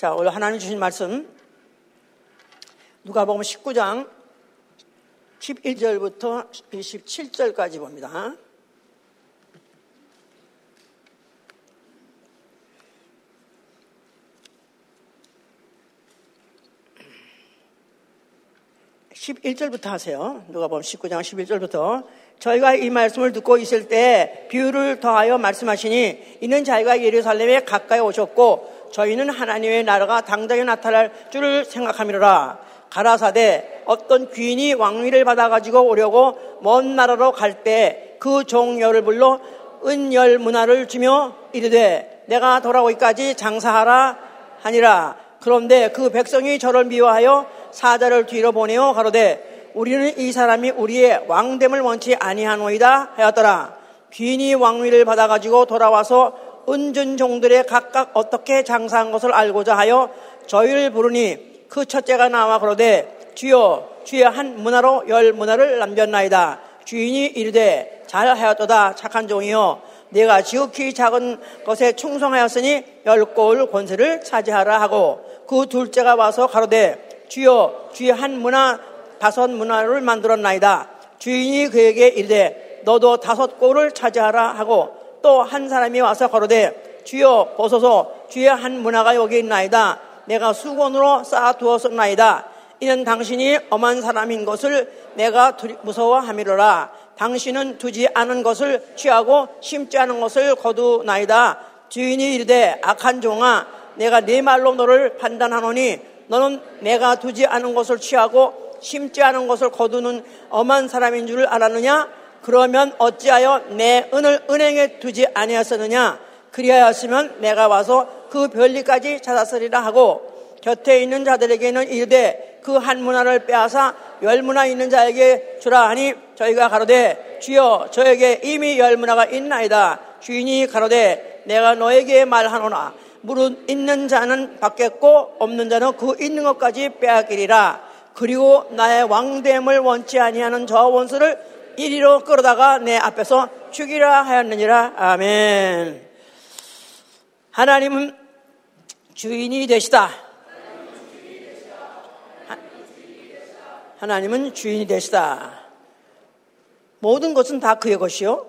자, 오늘 하나님 주신 말씀. 누가 보면 19장 11절부터 27절까지 봅니다. (11절부터) 하세요. 누가 보면 (19장) (11절부터) 저희가 이 말씀을 듣고 있을 때 비유를 더하여 말씀하시니 이는 자기가 예루살렘에 가까이 오셨고 저희는 하나님의 나라가 당장에 나타날 줄을 생각함이로라. 가라사대 어떤 귀인이 왕위를 받아가지고 오려고 먼 나라로 갈 때 그 종열을 불러 은열 문화를 주며 이르되 내가 돌아오기까지 장사하라 하니라. 그런데 그 백성이 저를 미워하여 사자를 뒤로 보내어 가로되 우리는 이 사람이 우리의 왕됨을 원치 아니하노이다 하였더라. 귀인이 왕위를 받아가지고 돌아와서 은준 종들의 각각 어떻게 장사한 것을 알고자 하여 저희를 부르니 그 첫째가 나와 그러되 주여 주의 한 문화로 열 문화를 남겼나이다. 주인이 이르되 잘하였도다 착한 종이여 내가 지극히 작은 것에 충성하였으니 열 골 권세를 차지하라 하고 그 둘째가 와서 가로되 주여 주의 한 문화 다섯 문화를 만들었나이다. 주인이 그에게 이르되 너도 다섯 골을 차지하라 하고 또 한 사람이 와서 가로되 주여 보소서 주의 한 문화가 여기 있나이다. 내가 수건으로 쌓아두었었나이다. 이는 당신이 엄한 사람인 것을 내가 무서워함이로라. 당신은 두지 않은 것을 취하고 심지 않은 것을 거두나이다. 주인이 이르되 악한 종아 내가 네 말로 너를 판단하노니 너는 내가 두지 않은 것을 취하고 심지 않은 것을 거두는 엄한 사람인 줄 알았느냐? 그러면 어찌하여 내 은을 은행에 두지 아니하였느냐? 그리하였으면 내가 와서 그 별리까지 찾았으리라 하고 곁에 있는 자들에게는 이르되 그 한 문화를 빼앗아 열 문화 있는 자에게 주라 하니 저희가 가로되 주여 저에게 이미 열 문화가 있나이다 주인이 가로되 내가 너에게 말하노나 무릇 있는 자는 받겠고 없는 자는 그 있는 것까지 빼앗기리라 그리고 나의 왕됨을 원치 아니하는 저 원수를 이리로 끌어다가 내 앞에서 죽이라 하였느니라 아멘 하나님은 주인이 되시다. 하나님은 주인이 되시다. 모든 것은 다 그의 것이요.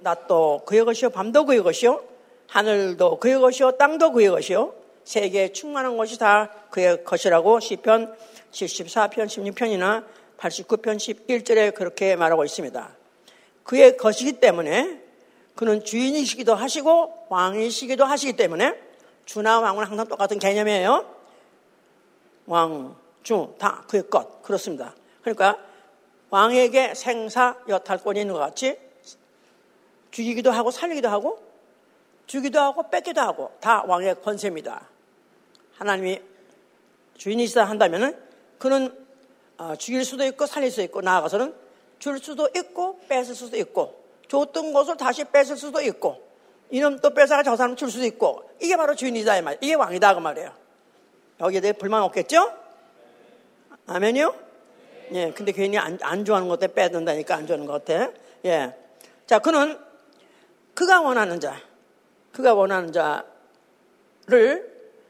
낮도 그의 것이요. 밤도 그의 것이요. 하늘도 그의 것이요. 땅도 그의 것이요. 세계에 충만한 것이 다 그의 것이라고 시편 74편 16편이나 89편 11절에 그렇게 말하고 있습니다. 그의 것이기 때문에 그는 주인이시기도 하시고 왕이시기도 하시기 때문에 주나 왕은 항상 똑같은 개념이에요. 왕, 주, 다 그의 것. 그렇습니다. 그러니까 왕에게 생사 여탈권이 있는 것 같이 죽이기도 하고 살리기도 하고 주기도 하고 뺏기도 하고 다 왕의 권세입니다. 하나님이 주인이시다 한다면은 그는 어, 죽일 수도 있고 살릴 수도 있고 나아가서는 줄 수도 있고 뺏을 수도 있고 줬던 것을 다시 뺏을 수도 있고 이놈 또 뺏어가 저 사람 줄 수도 있고 이게 바로 주인이다 이 말. 이게 왕이다 그 말이에요. 여기에 대해 불만 없겠죠? 아멘이요? 예. 근데 괜히 안, 안 좋아하는 것 때문에 빼든다니까 안 좋아하는 것 같아. 예. 자, 그는 그가 원하는 자, 그가 원하는 자를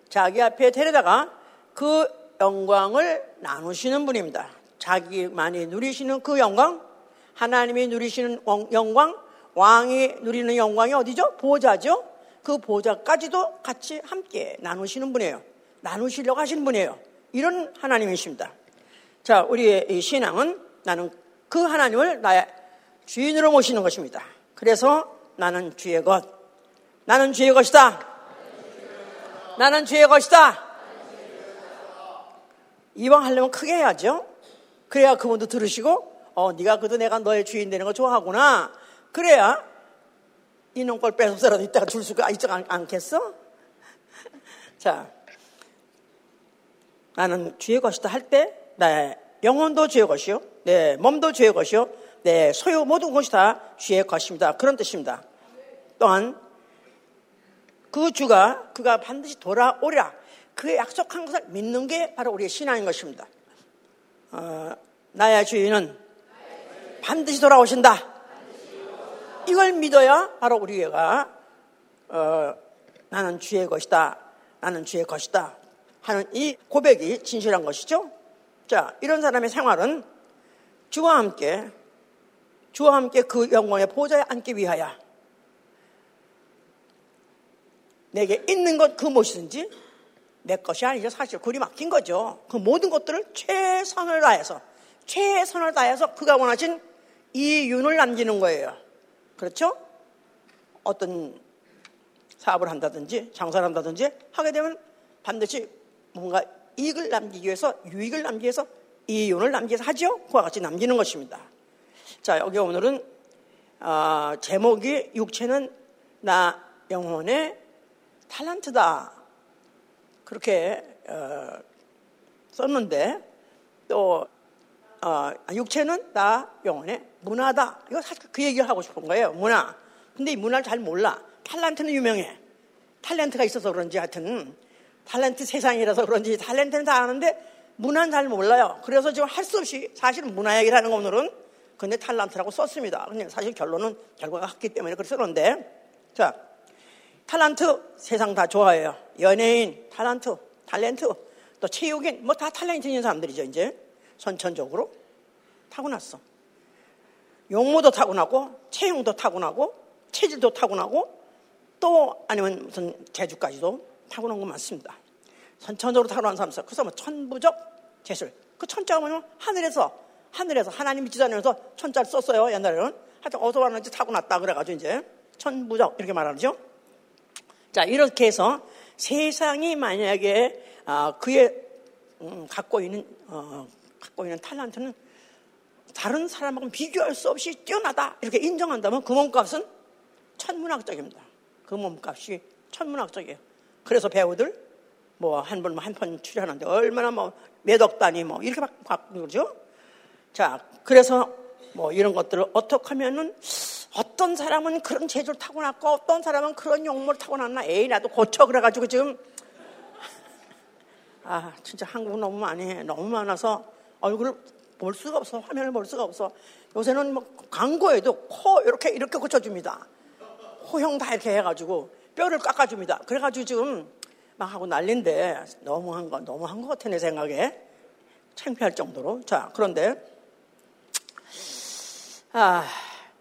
자기 앞에 데려다가 그 영광을 나누시는 분입니다. 자기만이 누리시는 그 영광, 하나님이 누리시는 영광, 왕이 누리는 영광이 어디죠? 보좌죠? 그 보좌까지도 같이 함께 나누시는 분이에요. 나누시려고 하시는 분이에요. 이런 하나님이십니다. 자, 우리의 이 신앙은 나는 그 하나님을 나의 주인으로 모시는 것입니다. 그래서 나는 주의 것. 나는 주의 것이다. 나는 주의 것이다. 이왕 하려면 크게 해야죠. 그래야 그분도 들으시고, 어, 네가 그도 내가 너의 주인 되는 거 좋아하구나. 그래야 이놈 걸 뺏어서라도 이따가 줄 수가 있지 않겠어? 자, 나는 주의 것이다 할 때, 내 영혼도 주의 것이요, 내 몸도 주의 것이요, 내 소유 모든 것이 다 주의 것입니다. 그런 뜻입니다. 또한 그 주가 그가 반드시 돌아오리라 그 약속한 것을 믿는 게 바로 우리의 신앙인 것입니다. 어, 나의 주인은 반드시 돌아오신다. 이걸 믿어야 바로 우리가 어, 나는 주의 것이다. 나는 주의 것이다. 하는 이 고백이 진실한 것이죠. 자, 이런 사람의 생활은 주와 함께, 주와 함께 그 영광의 보좌에 앉기 위하여 내게 있는 것 그 무엇이든지 내 것이 아니죠. 사실 굴이 막힌 거죠. 그 모든 것들을 최선을 다해서, 최선을 다해서 그가 원하신 이 윤을 남기는 거예요. 그렇죠? 어떤 사업을 한다든지 장사를 한다든지 하게 되면 반드시 뭔가 이익을 남기기 위해서 유익을 남기기 위해서 이윤을 남기기 위해서 하죠. 그와 같이 남기는 것입니다. 자 여기 오늘은 어, 제목이 육체는 나 영혼의 탈란트다 그렇게 어, 썼는데 또 어, 육체는 나 영혼의 문화다 이거 사실 그 얘기를 하고 싶은 거예요 문화 근데 이 문화를 잘 몰라 탤런트는 유명해. 탤런트가 있어서 그런지 하여튼 탤런트 세상이라서 그런지 탤런트는 다 아는데 문화는 잘 몰라요. 그래서 지금 할 수 없이 사실은 문화 얘기를 하는 거 오늘은 근데 탤런트라고 썼습니다. 근데 사실 결론은 결과가 같기 때문에 그래서 그런데 자 탤런트 세상 다 좋아해요. 연예인, 탤런트, 탤런트, 또 체육인 뭐 다 탤런트 있는 사람들이죠 이제 선천적으로 타고났어. 용모도 타고나고 체형도 타고나고 체질도 타고나고 또 아니면 무슨 재주까지도 타고난 거 많습니다. 선천적으로 타고난 사람 있어요. 그래서 뭐 천부적 재술. 그 천자가 뭐냐면 하늘에서 하늘에서 하나님 믿지 않으면서 천자를 썼어요. 옛날에는. 하여튼 어디서 왔는지 타고났다 그래가지고 이제 천부적 이렇게 말하죠. 자 이렇게 해서 세상이 만약에 아, 그의 음, 갖고 있는 어, 갖고 있는 탤런트는 다른 사람하고 비교할 수 없이 뛰어나다 이렇게 인정한다면 그 몸값은 천문학적입니다. 그 몸값이 천문학적이에요. 그래서 배우들 뭐 한 번 한 편 출연하는데 얼마나 뭐 몇억 단위 뭐 이렇게 받고 그러죠. 자, 그래서 뭐 이런 것들을 어떻게 하면은 어떤 사람은 그런 재주를 타고났고 어떤 사람은 그런 용모를 타고났나 에이 나도 고쳐 그래가지고 지금 아 진짜 한국 너무 많이 해 너무 많아서 얼굴을 볼 수가 없어 화면을 볼 수가 없어 요새는 뭐 광고에도 코 이렇게 이렇게 고쳐줍니다 호형 다 이렇게 해가지고 뼈를 깎아줍니다. 그래가지고 지금 막 하고 난린데 너무한 거, 너무한 것 같아, 내 생각에. 창피할 정도로. 자, 그런데, 아,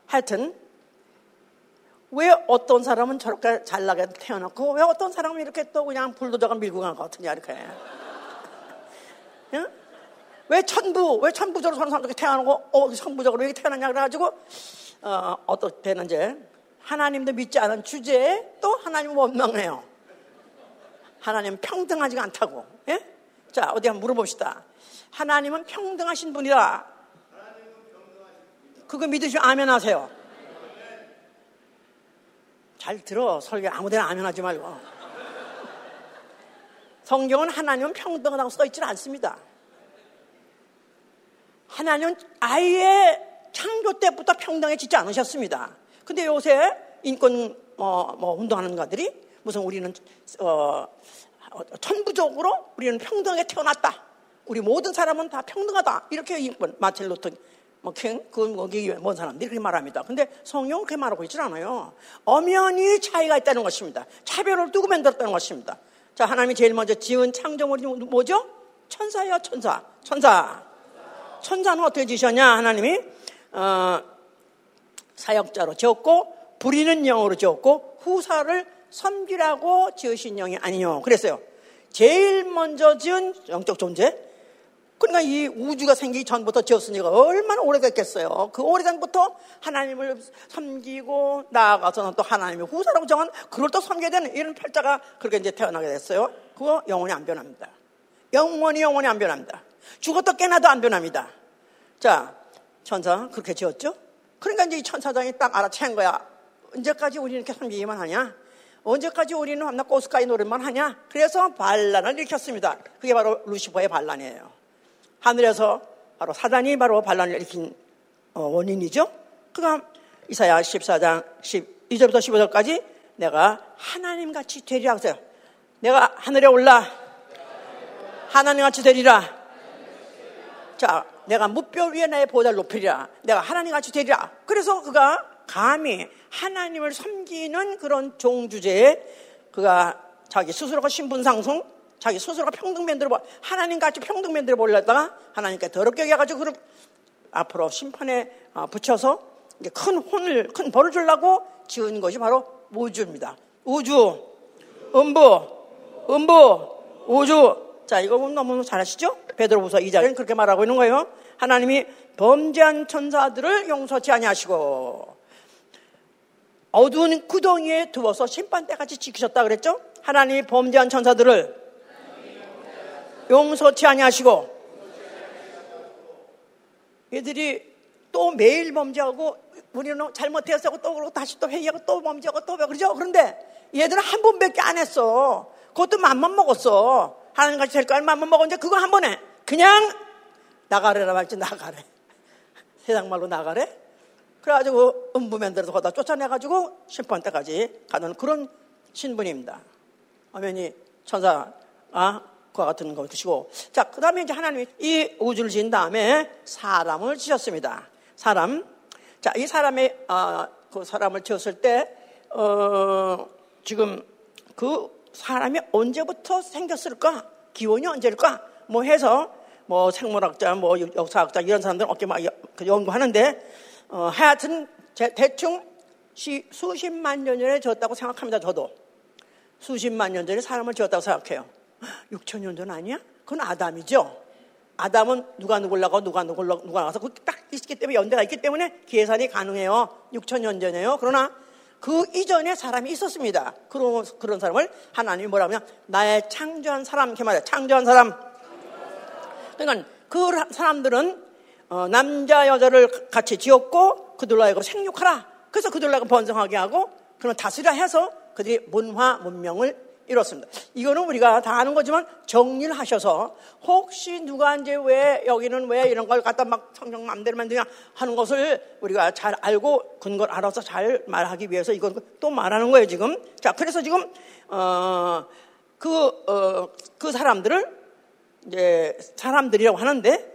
하여튼, 왜 어떤 사람은 저렇게 잘나게 태어났고, 왜 어떤 사람은 이렇게 또 그냥 불도저가 밀고 간 것 같으냐, 이렇게. 응? 왜 천부, 왜 천부적으로 사는 사람들이 태어나고, 어, 천부적으로 왜 태어났냐, 그래가지고, 어, 어떻게는 이제, 하나님도 믿지 않은 주제에 또 하나님을 원망해요. 하나님은 평등하지 않다고. 예? 자, 어디 한번 물어봅시다. 하나님은 평등하신 분이다. 그거 믿으시면 아멘 하세요. 잘 들어. 설교 아무데나 아멘 하지 말고. 성경은 하나님은 평등하다고 써 있지는 않습니다. 하나님은 아예 창조 때부터 평등해지지 않으셨습니다. 근데 요새 인권 어, 뭐 운동하는 가들이 무슨 우리는 어, 천부적으로 우리는 평등하게 태어났다. 우리 모든 사람은 다 평등하다. 이렇게 인권 마틴 루터 뭐 킹 그건 거기 뭔 사람들이 그렇게 말합니다. 근데 성경은 그렇게 말하고 있질 않아요. 엄연히 차이가 있다는 것입니다. 차별을 두고 만들었다는 것입니다. 자, 하나님이 제일 먼저 지은 창조물이 뭐죠? 천사예요, 천사. 천사. 천사는 어떻게 지셨냐, 하나님이? 어, 사역자로 지었고 부리는 영으로 지었고 후사를 섬기라고 지으신 영이 아니요. 그랬어요. 제일 먼저 지은 영적 존재. 그러니까 이 우주가 생기기 전부터 지었으니까 얼마나 오래됐겠어요. 그 오래전부터 하나님을 섬기고 나아가서는 또 하나님의 후사라고 정한 그걸 또 섬겨야 되는 이런 팔자가 그렇게 이제 태어나게 됐어요. 그거 영원히 안 변합니다. 영원히 영원히 안 변합니다. 죽었다 깨나도 안 변합니다. 자, 천사 그렇게 지었죠? 그러니까 이제 이 천사장이 딱 알아챈 거야. 언제까지 우리는 이렇게 섬기기만 하냐? 언제까지 우리는 한나 꼬스까지 노래만 하냐? 그래서 반란을 일으켰습니다. 그게 바로 루시퍼의 반란이에요. 하늘에서 바로 사단이 바로 반란을 일으킨 어, 원인이죠. 그가 이사야 14장 12절부터 15절까지 내가 하나님 같이 되리라 하세요. 내가 하늘에 올라 하나님 같이 되리라. 자, 내가 무뼈 위에 나의 보좌를 높이리라. 내가 하나님 같이 되리라. 그래서 그가 감히 하나님을 섬기는 그런 종주제에 그가 자기 스스로가 신분상승, 자기 스스로가 평등면들을 하나님 같이 평등면들을 보려다가 하나님께 더럽게 해가지고 그럼 앞으로 심판에 어, 붙여서 큰 혼을 큰 벌을 주려고 지은 것이 바로 우주입니다. 우주, 음부, 음부, 우주. 자, 이거 너무 잘 아시죠? 베드로부서 2장은 그렇게 말하고 있는 거예요. 하나님이 범죄한 천사들을 용서치 아니하시고 어두운 구덩이에 두어서 심판 때까지 지키셨다 그랬죠? 하나님이 범죄한 천사들을 용서치 아니하시고 얘들이 또 매일 범죄하고 우리는 잘못해서 또 그러고 다시 또 회의하고 또 범죄하고 또 그러죠? 그런데 얘들은 한 번밖에 안 했어. 그것도 맘만 먹었어. 하나님 같이 될 거야 맘만 먹었는데 그거 한 번에 그냥 나가래라 말지 나가래. 세상 말로 나가래. 그래가지고 음부맨들에서 거다 쫓아내가지고 심판 때까지 가는 그런 신분입니다. 어머니 천사 아 그와 같은 것이고 자 그 다음에 이제 하나님이 이 우주를 지은 다음에 사람을 지었습니다. 사람 자 이 사람의 어, 그 사람을 지었을 때 어, 지금 그 사람이 언제부터 생겼을까 기원이 언제일까 뭐 해서 뭐 생물학자, 뭐 역사학자 이런 사람들은 어깨 막그 연구하는데 어, 하여튼 대충 시, 수십만 년 전에 지었다고 생각합니다. 저도 수십만 년 전에 사람을 지었다고 생각해요. 6천 년 전 아니야? 그건 아담이죠. 아담은 누가 누굴라고 누가 누굴라고 누가 나가서 그딱 있기 때문에 연대가 있기 때문에 계산이 가능해요. 6천 년 전에요. 그러나 그 이전에 사람이 있었습니다. 그런, 그런 사람을 하나님이 뭐라면 나의 창조한 사람 이렇게 말해요. 창조한 사람. 그러니까 그 사람들은 어, 남자 여자를 같이 지었고 그들로 하여금 생육하라. 그래서 그들로 하여금 번성하게 하고 그러면 다스려 해서 그들이 문화 문명을 이렇습니다. 이거는 우리가 다 아는 거지만 정리를 하셔서 혹시 누가 이제 왜 여기는 왜 이런 걸 갖다 막 성경 마음대로 만드냐 하는 것을 우리가 잘 알고 근거를 알아서 잘 말하기 위해서 이건 또 말하는 거예요 지금. 자 그래서 지금 어그어그 어, 그 사람들을 이제 사람들이라고 하는데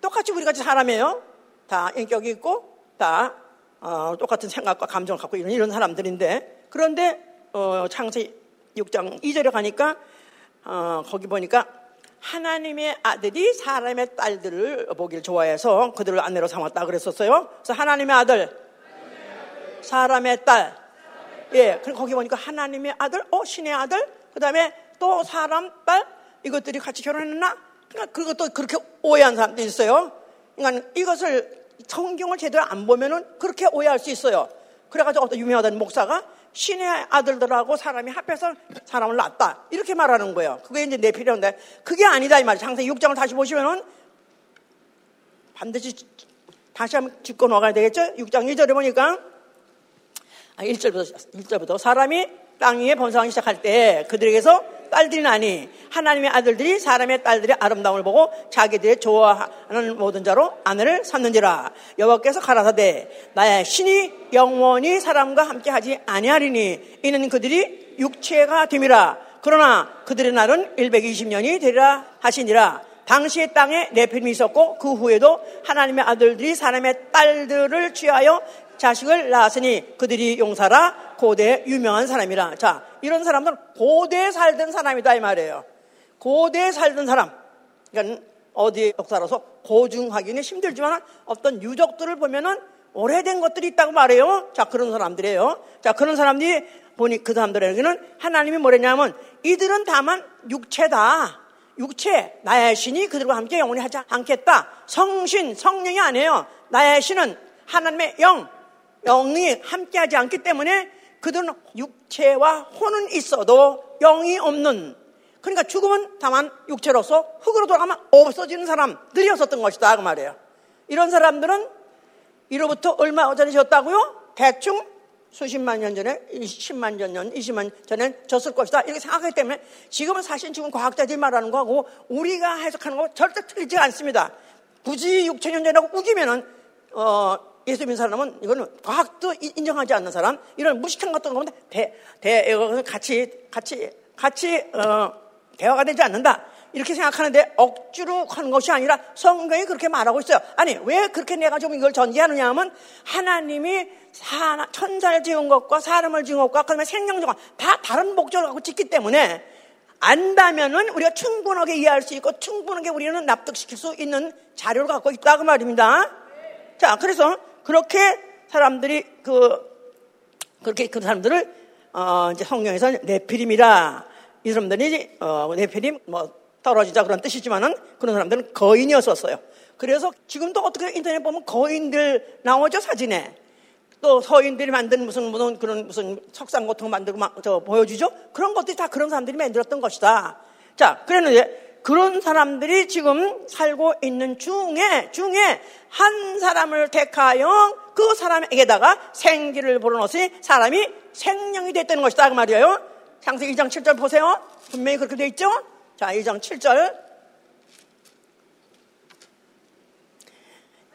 똑같이 우리 같이 사람이에요. 다 인격이 있고 다 어, 똑같은 생각과 감정을 갖고 있는 이런 사람들인데 그런데 어, 창세 6장 2절에 가니까 어, 거기 보니까 하나님의 아들이 사람의 딸들을 보기를 좋아해서 그들을 아내로 삼았다 그랬었어요. 그래서 하나님의 아들, 사람의 딸. 예, 그리고 거기 보니까 하나님의 아들, 어, 신의 아들, 그 다음에 또 사람 딸, 이것들이 같이 결혼했나? 그러니까 그것도 그렇게 오해한 사람도 있어요. 그러니까 이것을 성경을 제대로 안 보면은 그렇게 오해할 수 있어요. 그래가지고 어떤 유명하다는 목사가 신의 아들들하고 사람이 합해서 사람을 낳았다. 이렇게 말하는 거예요. 그게 이제 내 필요한데 그게 아니다 이 말이에요. 창세기 6장을 다시 보시면은 반드시 다시 한번 짚고 나가야 되겠죠? 6장 2절에 보니까 1절부터, 아, 1절부터 사람이 땅 위에 번성하기 시작할 때 그들에게서 딸들이 나니 하나님의 아들들이 사람의 딸들의 아름다움을 보고 자기들의 좋아하는 모든 자로 아내를 삼는지라. 여호와께서 가라사대 나의 신이 영원히 사람과 함께 하지 아니하리니 이는 그들이 육체가 됨이라. 그러나 그들의 날은 120년이 되리라 하시니라. 당시의 땅에 네피림이 있었고 그 후에도 하나님의 아들들이 사람의 딸들을 취하여 자식을 낳았으니 그들이 용사라 고대 유명한 사람이라. 자, 이런 사람들은 고대에 살던 사람이다 이 말이에요. 고대에 살던 사람. 그러니까 어디 역사로서 고증하기는 힘들지만 어떤 유적들을 보면은 오래된 것들이 있다고 말해요. 자, 그런 사람들이에요. 자, 그런 사람들이 보니 그 사람들에게는 하나님이 뭐랬냐면 이들은 다만 육체다. 육체, 나의 신이 그들과 함께 영원히 하지 않겠다. 성신, 성령이 아니에요. 나의 신은 하나님의 영, 영이 함께 하지 않기 때문에 그들은 육체와 혼은 있어도 영이 없는 그러니까 죽으면 다만 육체로서 흙으로 돌아가면 없어지는 사람들이었었던 것이다 그 말이에요. 이런 사람들은 이로부터 얼마 전에 졌다고요? 대충 수십만 년 전에, 10만 년 전, 20만 전에 졌을 것이다. 이렇게 생각하기 때문에 지금은 사실 지금 과학자들이 말하는 거하고 우리가 해석하는 거 절대 틀리지 않습니다. 굳이 6천 년 전이라고 우기면은, 어, 예수 믿는 사람은 이거는 과학도 인정하지 않는 사람, 이런 무식한 것도 보면 대, 대, 같이, 같이, 같이, 어, 대화가 되지 않는다. 이렇게 생각하는데 억지로 하는 것이 아니라 성경이 그렇게 말하고 있어요. 아니, 왜 그렇게 내가 좀 이걸 전개하느냐 하면 하나님이 천사를 지은 것과 사람을 지은 것과 그다음에 생명정화 다 다른 목적을 갖고 짓기 때문에 안다면은 우리가 충분하게 이해할 수 있고 충분하게 우리는 납득시킬 수 있는 자료를 갖고 있다 그 말입니다. 자, 그래서 그렇게 사람들이 그 그렇게 그 사람들을 어 이제 성경에서 네피림이라 이 사람들이 어 네피림 뭐 떨어지자 그런 뜻이지만은 그런 사람들은 거인이었었어요. 그래서 지금도 어떻게 인터넷 보면 거인들 나오죠 사진에. 또 서인들이 만든 무슨 무슨 그런 무슨 석상 같은 거 만들고 막 저 보여주죠. 그런 것들이 다 그런 사람들이 만들었던 것이다. 자, 그랬는데 그런 사람들이 지금 살고 있는 중에 중에 한 사람을 택하여 그 사람에게다가 생기를 불어넣으니 사람이 생명이 됐다는 것이다 그 말이에요. 창세기 2장 7절 보세요. 분명히 그렇게 돼 있죠. 자, 2장 7절.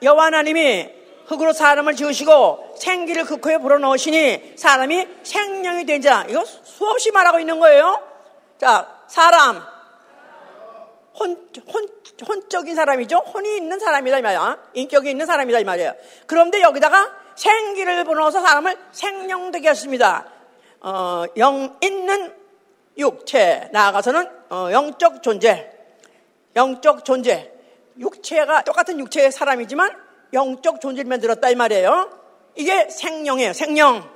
여호와 하나님이 흙으로 사람을 지으시고 생기를 그 코에 불어넣으시니 사람이 생명이 된 자. 이거 수없이 말하고 있는 거예요. 자, 사람. 혼, 혼, 혼적인 사람이죠. 혼이 있는 사람이다 이 말이야. 인격이 있는 사람이다 이 말이에요. 그런데 여기다가 생기를 불어넣어서 사람을 생명되게 하십니다. 어, 영 있는 육체 나아가서는 어, 영적 존재, 영적 존재. 육체가 똑같은 육체의 사람이지만 영적 존재를 만들었다 이 말이에요. 이게 생명이에요. 생명.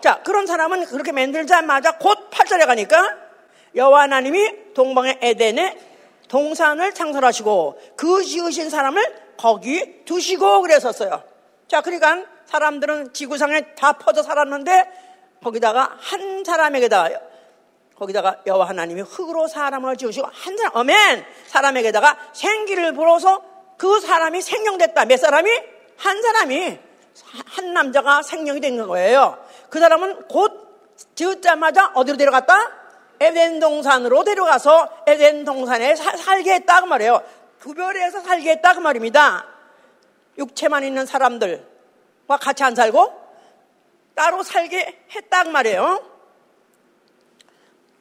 자, 그런 사람은 그렇게 만들자마자 곧 8절에 가니까 여호와 하나님이 동방의 에덴에 동산을 창설하시고 그 지으신 사람을 거기 두시고 그랬었어요. 자, 그러니까 사람들은 지구상에 다 퍼져 살았는데 거기다가 한 사람에게다 거기다가 여호와 하나님이 흙으로 사람을 지으시고 한 사람 어멘 사람에게다가 생기를 불어서 그 사람이 생명됐다. 몇 사람이 한 사람이 한 남자가 생명이 된 거예요. 그 사람은 곧 지었자마자 어디로 데려갔다? 에덴 동산으로 데려가서 에덴 동산에 사, 살게 했다 그 말이에요. 구별해서 살게 했다 그 말입니다. 육체만 있는 사람들과 같이 안 살고 따로 살게 했다 그 말이에요.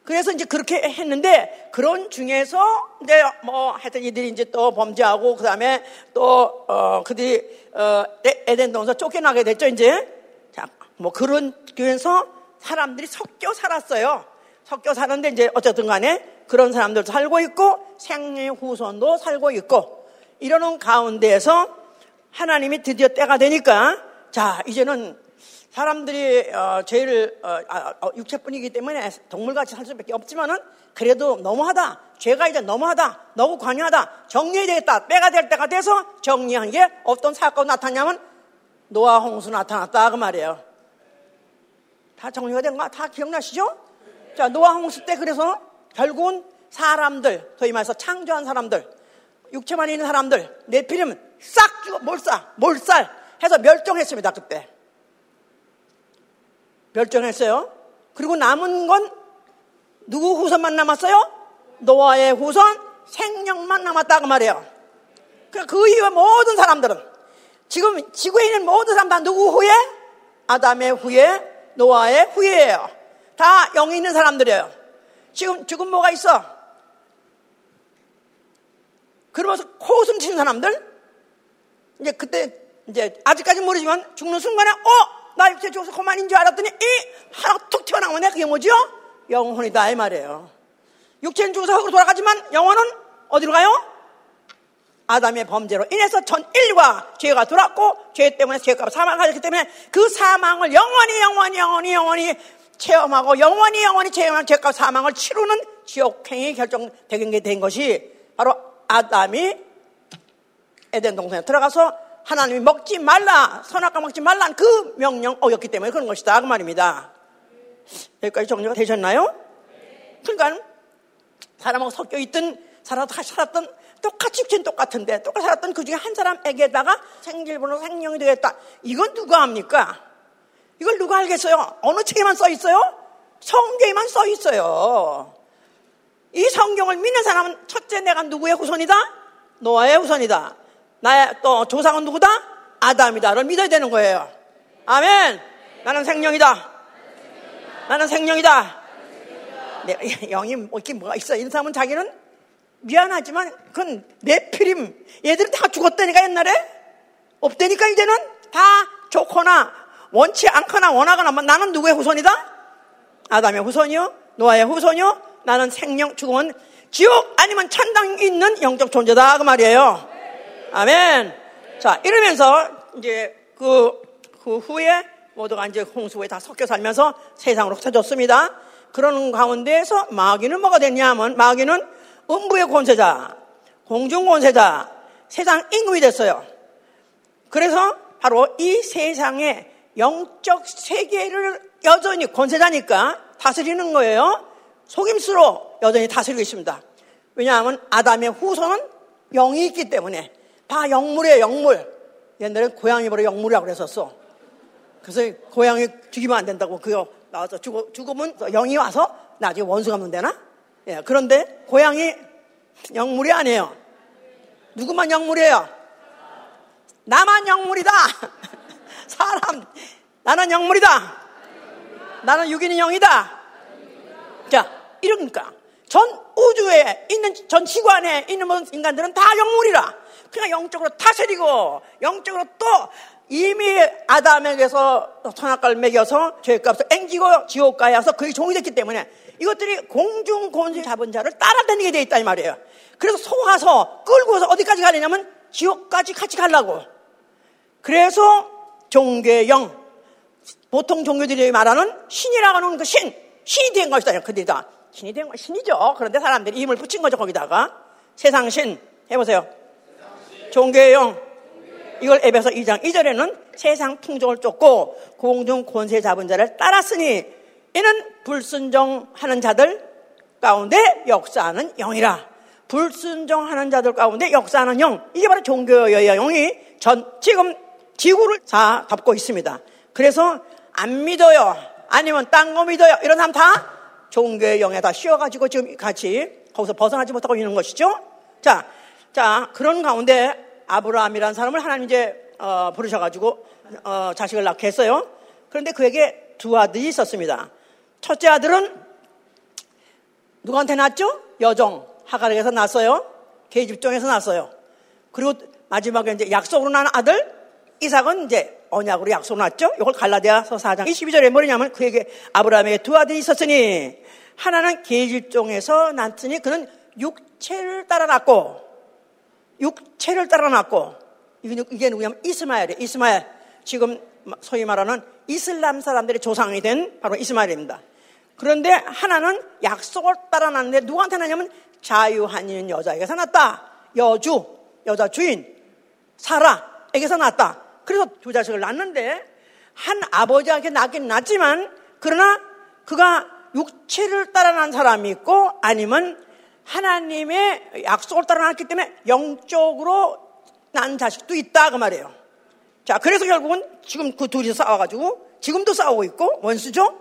그래서 이제 그렇게 했는데 그런 중에서 이제 뭐 하여튼 이들이 이제 또 범죄하고 그다음에 또 어 그들이 어 에덴 동산 쫓겨나게 됐죠 이제 자 뭐 그런 중에서 사람들이 섞여 살았어요 섞여 사는데 이제 어쨌든 간에 그런 사람들도 살고 있고 생애 후손도 살고 있고 이러는 가운데에서 하나님이 드디어 때가 되니까 자 이제는 사람들이 어, 죄를 어, 아, 어, 육체뿐이기 때문에 동물같이 살 수밖에 없지만은 그래도 너무하다. 죄가 이제 너무하다. 너무 관여하다. 정리해야 되겠다. 빼가 될 때가 돼서 정리한 게 어떤 사건 나타나냐면 노아 홍수 나타났다 그 말이에요. 다 정리가 된 거 다 기억나시죠? 자 노아 홍수 때 그래서 결국은 사람들 소위 말해서 창조한 사람들 육체만 있는 사람들 내피리면 싹 죽어 몰살 몰살 해서 멸종했습니다 그때. 멸종했어요. 그리고 남은 건 누구 후손만 남았어요? 노아의 후손 생명만 남았다 그 말이에요. 그 이후에 모든 사람들은 지금 지구에 있는 모든 사람 다 누구 후에? 아담의 후에, 노아의 후예요. 다 영이 있는 사람들이에요. 지금 지금 뭐가 있어? 그러면서 코웃음 치는 사람들 이제 그때 이제 아직까지 모르지만 죽는 순간에 어나 육체 죽어서 그만인 줄 알았더니 이 하나 툭 튀어나오네 그게 뭐죠? 영혼이다 이 말이에요. 육체는 죽어서 흙으로 돌아가지만 영혼은 어디로 가요? 아담의 범죄로 인해서 전 인류가 죄가 들어왔고 죄 때문에 죄가 사망하였기 때문에 그 사망을 영원히 영원히 영원히 영원히 체험하고 영원히 영원히 체험한 죄가 사망을 치르는 지옥행이 결정되게 된 것이 바로 아담이 에덴 동산에 들어가서 하나님이 먹지 말라 선악과 먹지 말라는 그 명령 어겼기 때문에 그런 것이다 그 말입니다. 여기까지 정리가 되셨나요? 그러니까 사람하고 섞여 있던 사람 살았던 똑같이 육체는 똑같은데 똑같이 살았던 그 중에 한 사람에게다가 생질번호 생명이 되겠다. 이건 누가 합니까? 이걸 누가 알겠어요? 어느 책에만 써 있어요? 성경에만 써 있어요. 이 성경을 믿는 사람은 첫째 내가 누구의 후손이다? 노아의 후손이다. 나의 또 조상은 누구다? 아담이다를 믿어야 되는 거예요. 아멘. 나는 생명이다. 나는 생명이다. 내 영이 뭐 이렇게 뭐가 있어? 이 사람은 자기는 미안하지만 그건 내피림 얘들은 다 죽었다니까 옛날에 없다니까 이제는 다 좋거나 원치 않거나 원하거나 뭐 나는 누구의 후손이다? 아담의 후손이요? 노아의 후손이요? 나는 생명 죽음은 지옥 아니면 천당 있는 영적 존재다 그 말이에요. 아멘. 자 이러면서 이제 그, 그 후에 모두가 이제 홍수에 다 섞여 살면서 세상으로 흩어졌습니다. 그러는 가운데에서 마귀는 뭐가 됐냐면 마귀는 음부의 권세자, 공중 권세자, 세상 임금이 됐어요. 그래서 바로 이 세상의 영적 세계를 여전히 권세자니까 다스리는 거예요. 속임수로 여전히 다스리고 있습니다. 왜냐하면 아담의 후손은 영이 있기 때문에 다 영물이에요, 영물. 옛날에 고양이 보러 영물이라고 그랬었어. 그래서 고양이 죽이면 안 된다고 그거 나와서 죽, 죽으면 영이 와서 나중에 원수 갚는 되나? 예, 그런데 고양이 영물이 아니에요. 누구만 영물이에요? 나만 영물이다. 사람, 나는 영물이다. 나는 육인의 영이다. 자, 이러니까 전 우주에 있는 전 안에 있는 모든 인간들은 다 영물이라. 그냥 영적으로 다스리고 영적으로 또 이미 아담에게서 선악과를 먹여서 죄값을 앵기고 지옥 가야서 그의 종이 됐기 때문에 이것들이 공중 권세 잡은 자를 따라다니게 돼 있다 이 말이에요. 그래서 속아서 끌고서 어디까지 가려냐면 지옥까지 같이 가려고. 그래서 종교의 영, 보통 종교들이 말하는 신이라고 하는 그 신, 신이 된 것이다. 그들다 신이 된 거, 신이죠. 그런데 사람들이 힘을 붙인 거죠, 거기다가. 세상 신, 해보세요. 종교의 영. 이걸 에베소 2장 2절에는 세상 풍족을 쫓고 공중 권세 잡은 자를 따랐으니 이는 불순종하는 자들 가운데 역사하는 영이라. 불순종하는 자들 가운데 역사하는 영. 이게 바로 종교의 영이 전, 지금 지구를 다 덮고 있습니다. 그래서 안 믿어요. 아니면 딴 거 믿어요. 이런 사람 다 종교의 영에 다 씌워가지고 지금 같이 거기서 벗어나지 못하고 있는 것이죠. 자, 자, 그런 가운데 아브라함이라는 사람을 하나님 이제 어, 부르셔가지고 어, 자식을 낳게 했어요. 그런데 그에게 두 아들이 있었습니다. 첫째 아들은 누구한테 낳았죠? 여종 하갈에게서 낳았어요. 계집종에서 낳았어요. 그리고 마지막에 이제 약속으로 낳은 아들 이삭은 이제 언약으로 약속 났죠? 이걸 갈라디아서 4장 22절에 뭐냐면 그에게 아브라함에게 두 아들이 있었으니 하나는 계집종에서 낳았으니 그는 육체를 따라 낳고 육체를 따라 낳고 이게 누구냐면 이스마엘이에요. 이스마엘 지금 소위 말하는 이슬람 사람들의 조상이 된 바로 이스마엘입니다. 그런데 하나는 약속을 따라 낳는데 누구한테 낳냐면 자유한인 여자에게서 낳았다. 여주, 여자 주인, 사라에게서 낳았다. 그래서 두 자식을 낳는데 한 아버지에게 낳긴 낳지만 그러나 그가 육체를 따라 난 사람이 있고 아니면 하나님의 약속을 따라 났기 때문에 영적으로 난 자식도 있다 그 말이에요. 자, 그래서 결국은 지금 그 둘이 싸워가지고 지금도 싸우고 있고 원수죠.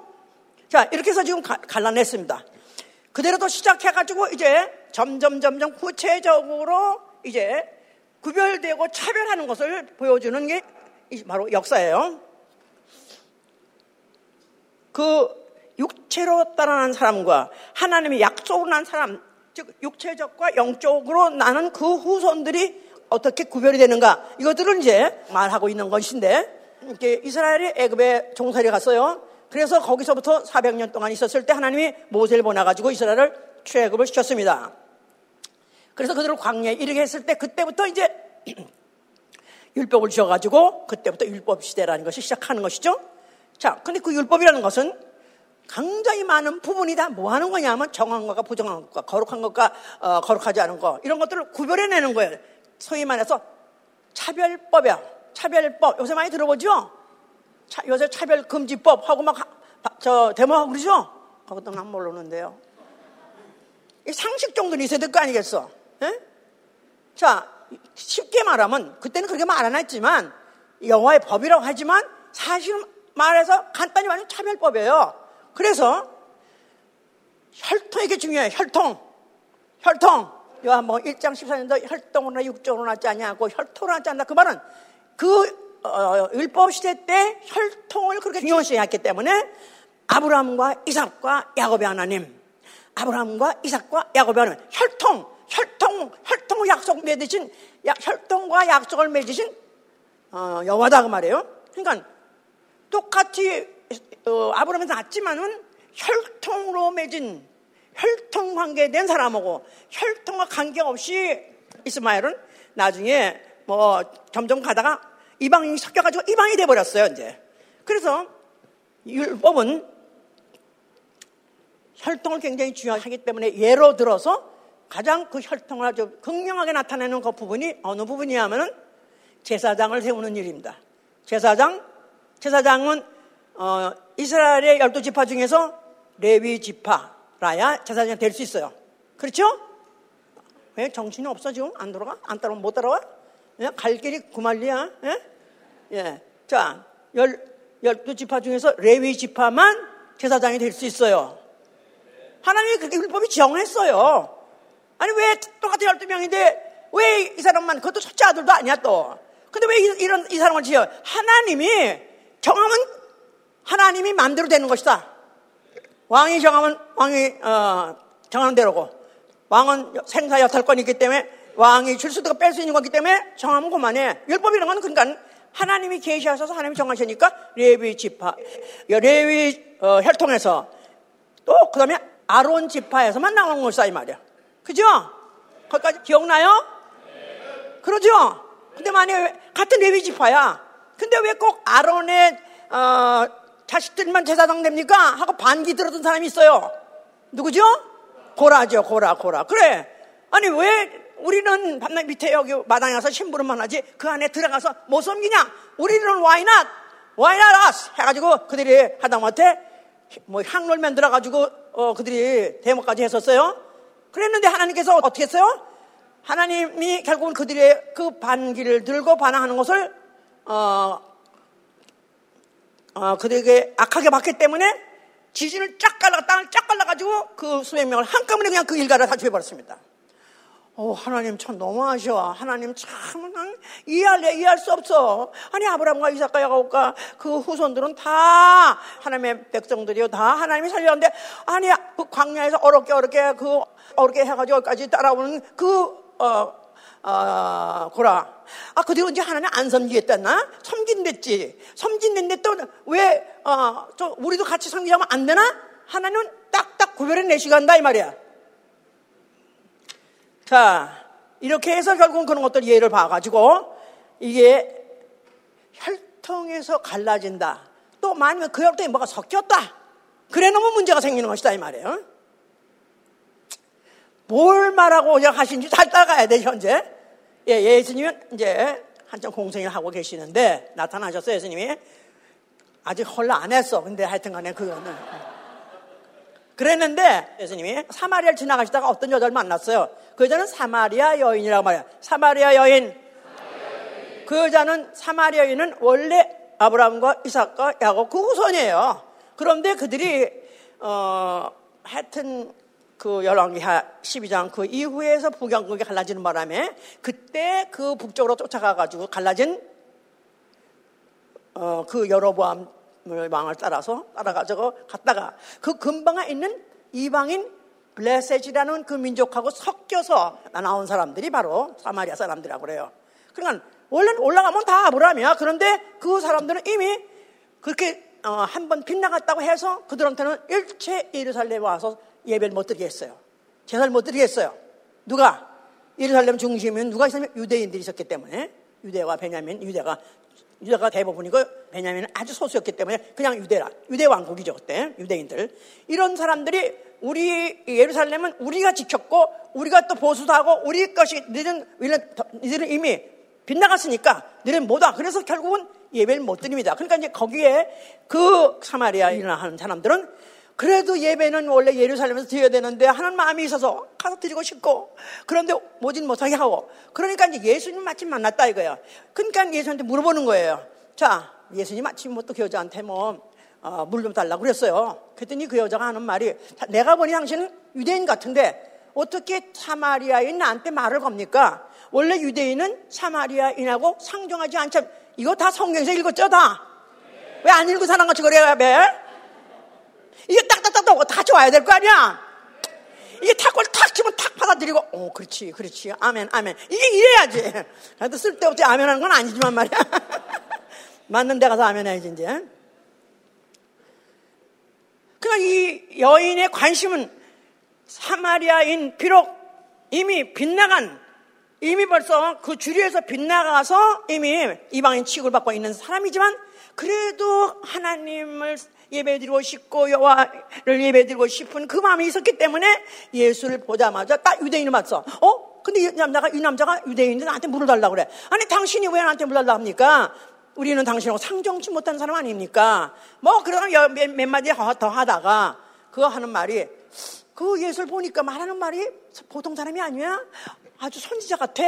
자, 이렇게 해서 지금 갈라냈습니다. 그대로 또 시작해가지고 이제 점점 점점 구체적으로 이제 구별되고 차별하는 것을 보여주는 게 바로 역사예요. 그 육체로 따라난 사람과 하나님의 약속으로 난 사람, 즉 육체적과 영적으로 나는 그 후손들이 어떻게 구별이 되는가 이것들을 이제 말하고 있는 것인데 이렇게 이스라엘이 애굽에 종살이 갔어요. 그래서 거기서부터 400년 동안 있었을 때 하나님이 모세를 보내가지고 이스라엘을 출애굽을 시켰습니다. 그래서 그들을 광야에 이르게 했을 때 그때부터 이제 율법을 주셔가지고 그때부터 율법 시대라는 것이 시작하는 것이죠. 자, 근데 그 율법이라는 것은 굉장히 많은 부분이 다 뭐 하는 거냐면 정한 것과 부정한 것과 거룩한 것과 어, 거룩하지 않은 것 이런 것들을 구별해내는 거예요. 소위 말해서 차별법이야. 차별법 요새 많이 들어보죠? 차, 요새 차별금지법 하고 막저 데모하고 그러죠? 그것도 난 모르는데요. 상식 정도는 있어야 될 거 아니겠어? 에? 자, 쉽게 말하면 그때는 그렇게 말 안 했지만 영화의 법이라고 하지만 사실 말해서 간단히 말하면 차별법이에요. 그래서 혈통이 게 중요해요. 혈통. 혈통. 요한 뭐 1장 14년도 혈통으로나 육종으로 낳지 않냐고 혈통으로 낳지 않나. 그 말은 그 어, 율법 시대 때 혈통을 그렇게 중요시 했기 때문에 아브라함과 이삭과 야곱의 하나님 아브라함과 이삭과 야곱의 하나님 혈통 혈통 혈통, 약속 맺으신, 혈통과 약속을 맺으신, 어, 여호와다 그 말이에요. 그러니까 똑같이, 어, 아브라함은 낳았지만은 혈통으로 맺은, 혈통 관계된 사람하고 혈통과 관계없이 이스마엘은 나중에 뭐 점점 가다가 이방인이 섞여가지고 이방이 돼버렸어요, 이제. 그래서 율법은 혈통을 굉장히 중요하기 때문에 예로 들어서 가장 그 혈통을 아주 극명하게 나타내는 그 부분이 어느 부분이냐면은 제사장을 세우는 일입니다. 제사장, 제사장은 어, 이스라엘의 열두 지파 중에서 레위 지파라야 제사장이 될 수 있어요. 그렇죠? 왜 정신이 없어 지금 안 돌아가? 안 따라와 못 따라와? 예? 갈 길이 구말리야. 예? 예. 자, 열 열두 지파 중에서 레위 지파만 제사장이 될 수 있어요. 하나님이 그렇게 율법이 정했어요. 아니 왜 똑같은 열두 명인데 왜 이 사람만 그것도 첫째 아들도 아니야 또. 근데 왜 이, 런이 사람을 지어? 하나님이 정하면 하나님이 마음대로 되는 것이다. 왕이 정하면 왕이 어, 정하는 대로고 왕은 생사 여탈권이 있기 때문에 왕이 줄 수도 뺄 수 있는 거기 때문에 정하면 그만해. 율법이라는 건 그러니까 하나님이 계시하셔서 하나님이 정하시니까 레위 지파, 레위 어, 혈통에서 또 그다음에 아론 지파에서만 나오는 것이다 이 말이야. 그죠? 거기까지 기억나요? 그러죠? 근데 만약에 같은 레위 지파야. 근데 왜 꼭 아론의 어, 자식들만 제사장 됩니까? 하고 반기 들었던 사람이 있어요. 누구죠? 고라죠, 고라, 고라. 그래. 아니 왜 우리는 밤낮 밑에 여기 마당에 가서 심부름만 하지 그 안에 들어가서 못 섬기냐? 우리는 why not? why not us? 해가지고 그들이 하다못해 뭐 향롤면 들어가지고 어, 그들이 대목까지 했었어요. 그랬는데 하나님께서 어떻게 했어요? 하나님이 결국은 그들의 그 반기를 들고 반항하는 것을 어, 어, 그들에게 악하게 봤기 때문에 지진을 쫙 갈라 땅을 쫙 갈라가지고 그 수백 명을 한꺼번에 그냥 그 일가를 다 죽여버렸습니다. 오, 하나님 참 너무하셔. 하나님 참 이해할래 이해할 수 없어. 아니 아브라함과 이삭과 야곱과 그 후손들은 다 하나님의 백성들이요 다 하나님이 살렸는데 아니 그 광야에서 어렵게 어렵게 그 어렵게 해가지고 여기까지 따라오는 그 어, 어, 고라. 아, 그뒤로 이제 하나님 안 섬기겠다나? 섬긴댔지. 섬긴댔는데 또 왜, 어, 저, 우리도 같이 섬기자면 안 되나? 하나님은 딱딱 구별해 내시고 한다, 이 말이야. 자, 이렇게 해서 결국은 그런 것들 예를 봐가지고 이게 혈통에서 갈라진다. 또 만약에 그 혈통에 뭐가 섞였다. 그래 놓으면 문제가 생기는 것이다 이 말이에요. 뭘 말하고 하신지 잘 따라가야 돼 현재. 예, 예수님은 이제 한참 공생을 하고 계시는데 나타나셨어요 예수님이. 아직 헐라 안 했어. 근데 하여튼간에 그거는. 그랬는데 예수님이 사마리아를 지나가시다가 어떤 여자를 만났어요. 그 여자는 사마리아 여인이라고 말해요. 사마리아 여인. 그 여자는 사마리아 여인은 원래 아브라함과 이삭과 야곱 그 후손이에요. 그런데 그들이 어 하여튼 그 열왕기하 12장 그 이후에서 북양국이 갈라지는 바람에 그때 그 북쪽으로 쫓아가 가지고 갈라진 어 그 여로보암 왕을 따라서 따라가지고 갔다가 그 근방에 있는 이방인 블레셋이라는 그 민족하고 섞여서 나온 사람들이 바로 사마리아 사람들이라고 그래요. 그러니까 원래는 올라가면 다 아브라함이야. 그런데 그 사람들은 이미 그렇게 어, 한번 빗나갔다고 해서 그들한테는 일체 예루살렘에 와서 예배를 못 드리겠어요. 제사를 못 드리겠어요. 누가? 예루살렘 중심은 누가 있으면 유대인들이 있었기 때문에 유대와 베냐민, 유대가 유대가 대부분이고 베냐민은 아주 소수였기 때문에 그냥 유대라. 유대 왕국이죠 그때. 유대인들. 이런 사람들이 우리 예루살렘은 우리가 지켰고 우리가 또 보수도 하고 우리 것이 너희는 너희들은 이미 빗나갔으니까 너희는 못와. 그래서 결국은 예배를 못 드립니다. 그러니까 이제 거기에 그 사마리아에 일어나는 사람들은 그래도 예배는 원래 예루살렘에서 드려야 되는데 하는 마음이 있어서 가서 드리고 싶고 그런데 모진 못하게 하고 그러니까 이제 예수님 마침 만났다 이거예요. 그러니까 예수한테 물어보는 거예요. 자, 예수님 마침 뭐 또 그 여자한테 뭐 어, 물 좀 달라고 그랬어요. 그랬더니 그 여자가 하는 말이 내가 보니 당신은 유대인 같은데 어떻게 사마리아인 나한테 말을 겁니까? 원래 유대인은 사마리아인하고 상종하지 않죠. 이거 다 성경에서 읽었죠, 다? 왜안 읽고 사는 것이 그래야 돼? 이게 딱딱딱딱 다 좋아야 될 거 아니야? 이게 탁골 탁 치면 탁 받아들이고, 오, 그렇지, 그렇지. 아멘, 아멘. 이게 이래야지. 그래도 쓸데없이 아멘 하는 건 아니지만 말이야. 맞는 데 가서 아멘 해야지, 이제. 그러니까 이 여인의 관심은 사마리아인 비록 이미 빗나간 이미 벌써 그 주류에서 빗나가서 이미 이방인 취급을 받고 있는 사람이지만 그래도 하나님을 예배드리고 싶고 여호와를 예배드리고 싶은 그 마음이 있었기 때문에 예수를 보자마자 딱 유대인을 봤어. 어? 근데 이 남자가 이 남자가 유대인인데 나한테 물을 달라고 그래. 아니 당신이 왜 나한테 물을 달라고 합니까? 우리는 당신하고 상정치 못한 사람 아닙니까? 뭐 그러다 몇, 몇 마디 더 하다가 그거 하는 말이 그 예수를 보니까 말하는 말이 보통 사람이 아니야. 아주 선지자 같아.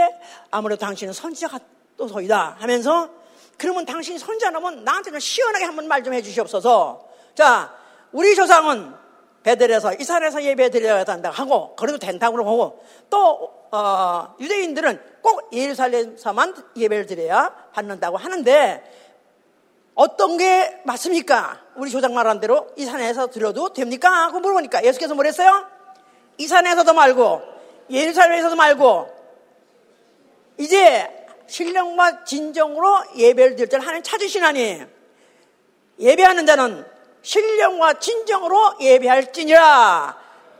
아무래도 당신은 선지자 같도소이다 하면서 그러면 당신이 선지자라면 나한테 좀 시원하게 한번 말 좀 해주시옵소서. 자, 우리 조상은 베델에서 이스라엘에서 예배 드려야 된다 하고 그래도 된다고 하고 또 어, 유대인들은 꼭 예루살렘에서만 예배를 드려야 받는다고 하는데 어떤 게 맞습니까? 우리 조상 말한 대로 이 산에서 드려도 됩니까? 하고 물어보니까 예수께서 뭐랬어요? 이 산에서도 말고 예루살렘에서도 말고 이제 신령과 진정으로 예배를 드릴 때는 하나님 찾으시나니 예배하는 자는 신령과 진정으로 예배할지니라.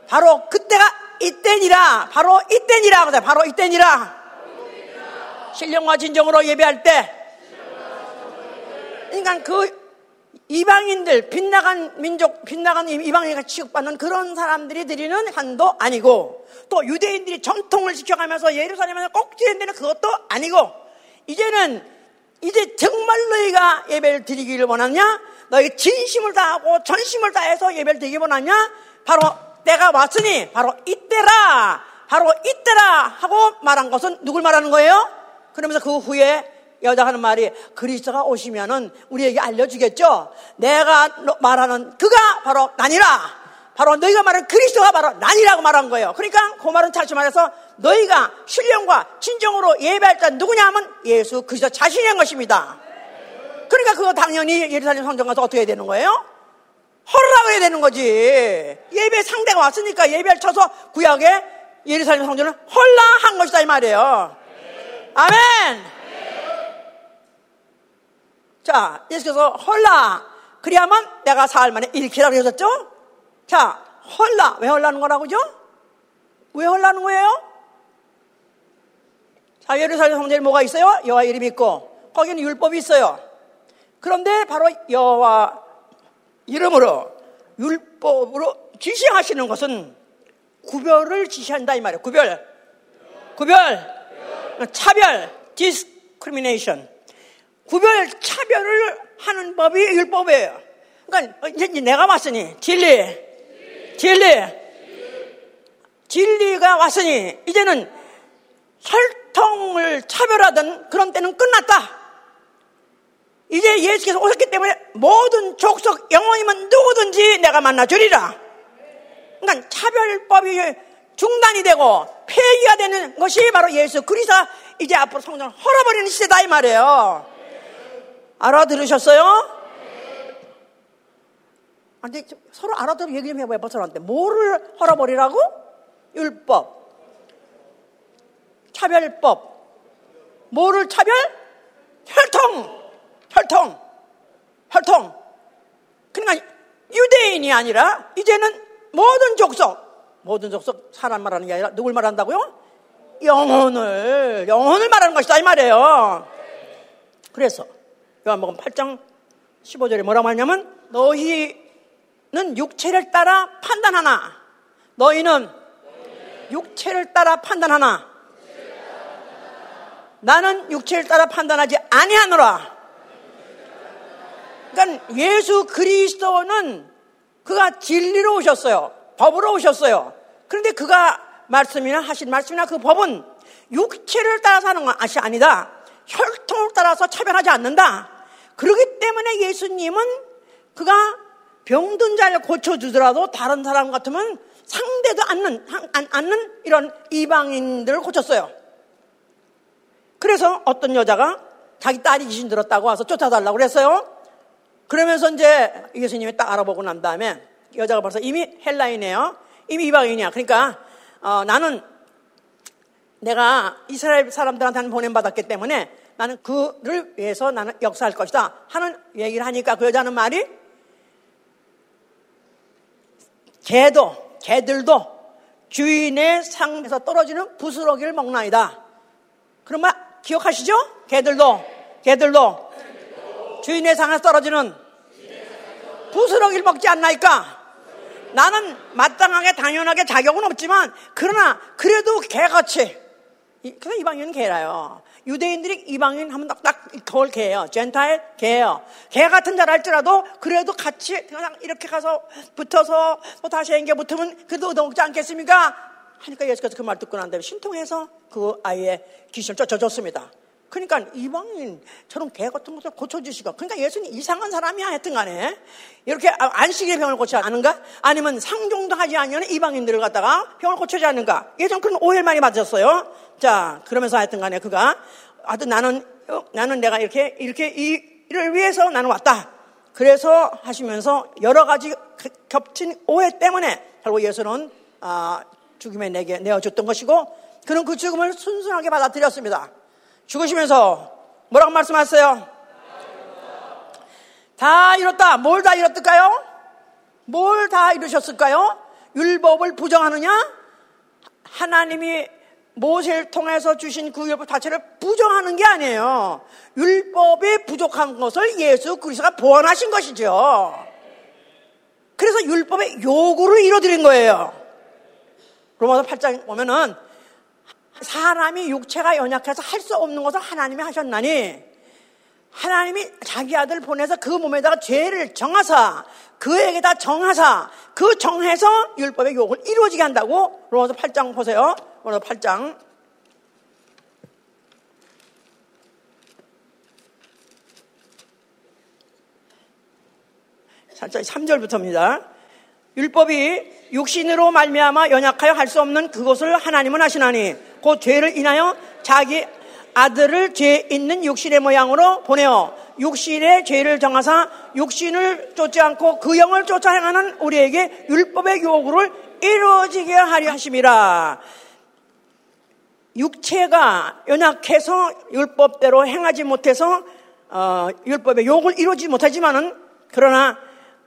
바로 그때가 이때니라. 바로 이때니라. 바로 이때니라. 신령과 진정으로 예배할 때. 그러니까 그 이방인들 빗나간 민족 빗나간 이방인과 취급받는 그런 사람들이 드리는 한도 아니고 또 유대인들이 전통을 지켜가면서 예루살렘에서 꼭 드리는 데는 그것도 아니고 이제는 이제 정말 너희가 예배를 드리기를 원하냐 너희 진심을 다하고 전심을 다해서 예배를 드리기 원하냐 바로 때가 왔으니 바로 이때라 바로 이때라 하고 말한 것은 누굴 말하는 거예요? 그러면서 그 후에 여자가 하는 말이 그리스도가 오시면은 우리에게 알려주겠죠. 내가 말하는 그가 바로 나니라. 바로 너희가 말하는 그리스도가 바로 나니라고 말한 거예요. 그러니까 그 말은 다시 말해서 너희가 신령과 진정으로 예배할 자 누구냐 하면 예수 그리스도 자신인 것입니다. 그러니까 그거 당연히 예루살렘 성전 가서 어떻게 해야 되는 거예요? 허락을 해야 되는 거지. 예배 상대가 왔으니까 예배를 쳐서 구약에 예루살렘 성전을 헐라한 것이다 이 말이에요. 아멘! 자, 예수께서 헐라. 그래야만 내가 사흘 만에 일으키라 그러셨죠? 자, 헐라. 왜 헐라는 거라고죠? 왜 헐라는 거예요? 자, 예루살렘 성전에 뭐가 있어요? 여호와 이름이 있고 거기는 율법이 있어요. 그런데 바로 여호와 이름으로 율법으로 지시하시는 것은 구별을 지시한다 이 말이에요. 구별. 구별. 차별. discrimination. 구별, 차별을 하는 법이 율법이에요. 그러니까 이제 내가 왔으니 진리, 진리, 진리가 왔으니 이제는 혈통을 차별하던 그런 때는 끝났다. 이제 예수께서 오셨기 때문에 모든 족속 영혼이면 누구든지 내가 만나주리라. 그러니까 차별법이 중단이 되고 폐기가 되는 것이 바로 예수 그리스도 이제 앞으로 성전을 헐어버리는 시대다 이 말이에요. 알아들으셨어요? 아니, 서로 알아들어 얘기 좀 해봐요, 서로한테. 뭐를 헐어버리라고? 율법. 차별법. 뭐를 차별? 혈통. 혈통. 혈통. 그러니까 유대인이 아니라 이제는 모든 족속, 모든 족속 사람 말하는 게 아니라 누굴 말한다고요? 영혼을, 영혼을 말하는 것이다 이 말이에요. 그래서 요한복음 8장 15절에 뭐라고 하냐면 너희는 육체를 따라 판단하나 너희는 육체를 따라 판단하나 나는 육체를 따라 판단하지 아니하노라. 그러니까 예수 그리스도는 그가 진리로 오셨어요. 법으로 오셨어요. 그런데 그가 말씀이나 하신 말씀이나 그 법은 육체를 따라서 하는 것이 아니다. 혈통을 따라서 차별하지 않는다. 그렇기 때문에 예수님은 그가 병든 자를 고쳐주더라도 다른 사람 같으면 상대도 않는, 않는 이런 이방인들을 고쳤어요. 그래서 어떤 여자가 자기 딸이 귀신 들었다고 와서 쫓아달라고 그랬어요. 그러면서 이제 예수님이 딱 알아보고 난 다음에 여자가 벌써 이미 헬라인이에요. 이미 이방인이야. 그러니까 어, 나는 내가 이스라엘 사람들한테는 보냄받았기 때문에 나는 그를 위해서 나는 역사할 것이다 하는 얘기를 하니까 그 여자는 말이 개도 개들도 주인의 상에서 떨어지는 부스러기를 먹나이다. 그런 말 기억하시죠? 개들도 개들도 주인의 상에서 떨어지는 부스러기를 먹지 않나이까? 나는 마땅하게 당연하게 자격은 없지만 그러나 그래도 개같이 그래서 이방인은 개라요. 유대인들이 이방인 하면 딱, 그걸 개예요. 젠타일 개예요. 개 같은 잘 할지라도 그래도 같이 그냥 이렇게 가서 붙어서 또 다시 앵겨 붙으면 그래도 얻어먹지 않겠습니까? 하니까 예수께서 그 말 듣고 난 다음에 신통해서 그 아이의 귀신을 쫓아줬습니다. 그러니까 이방인처럼 개 같은 것을 고쳐주시고 그러니까 예수는 이상한 사람이야 했던 간에 이렇게 안식의 병을 고치지 않은가? 아니면 상종도 하지 않으면 이방인들을 갖다가 병을 고쳐지 않는가? 예전 그런 오해를 많이 맞았어요. 자 그러면서 하여튼 간에 그가 하여튼 나는 어, 나는 내가 이렇게 이렇게 이를 위해서 나는 왔다. 그래서 하시면서 여러 가지 그 겹친 오해 때문에 결국 예수는 아, 죽임에 내게 내어줬던 것이고 그는 그 죽음을 순순하게 받아들였습니다. 죽으시면서 뭐라고 말씀하세요? 다 이뤘다. 뭘 다 이뤘을까요? 뭘 다 이루셨을까요? 율법을 부정하느냐? 하나님이 모세를 통해서 주신 그 율법 자체를 부정하는 게 아니에요. 율법에 부족한 것을 예수 그리스도가 보완하신 것이죠. 그래서 율법의 요구를 이뤄드린 거예요. 로마서 8장 보면은 사람이 육체가 연약해서 할 수 없는 것을 하나님이 하셨나니 하나님이 자기 아들 보내서 그 몸에다가 죄를 정하사 그에게다 정하사 그 정해서 율법의 요구를 이루어지게 한다고 로마서 8장 보세요. 로마서 8장 살짝 3절부터입니다. 율법이 육신으로 말미암아 연약하여 할 수 없는 그것을 하나님은 하시나니 그 죄를 인하여 자기 아들을 죄 있는 육신의 모양으로 보내어 육신의 죄를 정하사 육신을 쫓지 않고 그 영을 쫓아 행하는 우리에게 율법의 요구를 이루어지게 하려 하심이라. 육체가 연약해서 율법대로 행하지 못해서 어, 율법의 요구를 이루지 못하지만은 그러나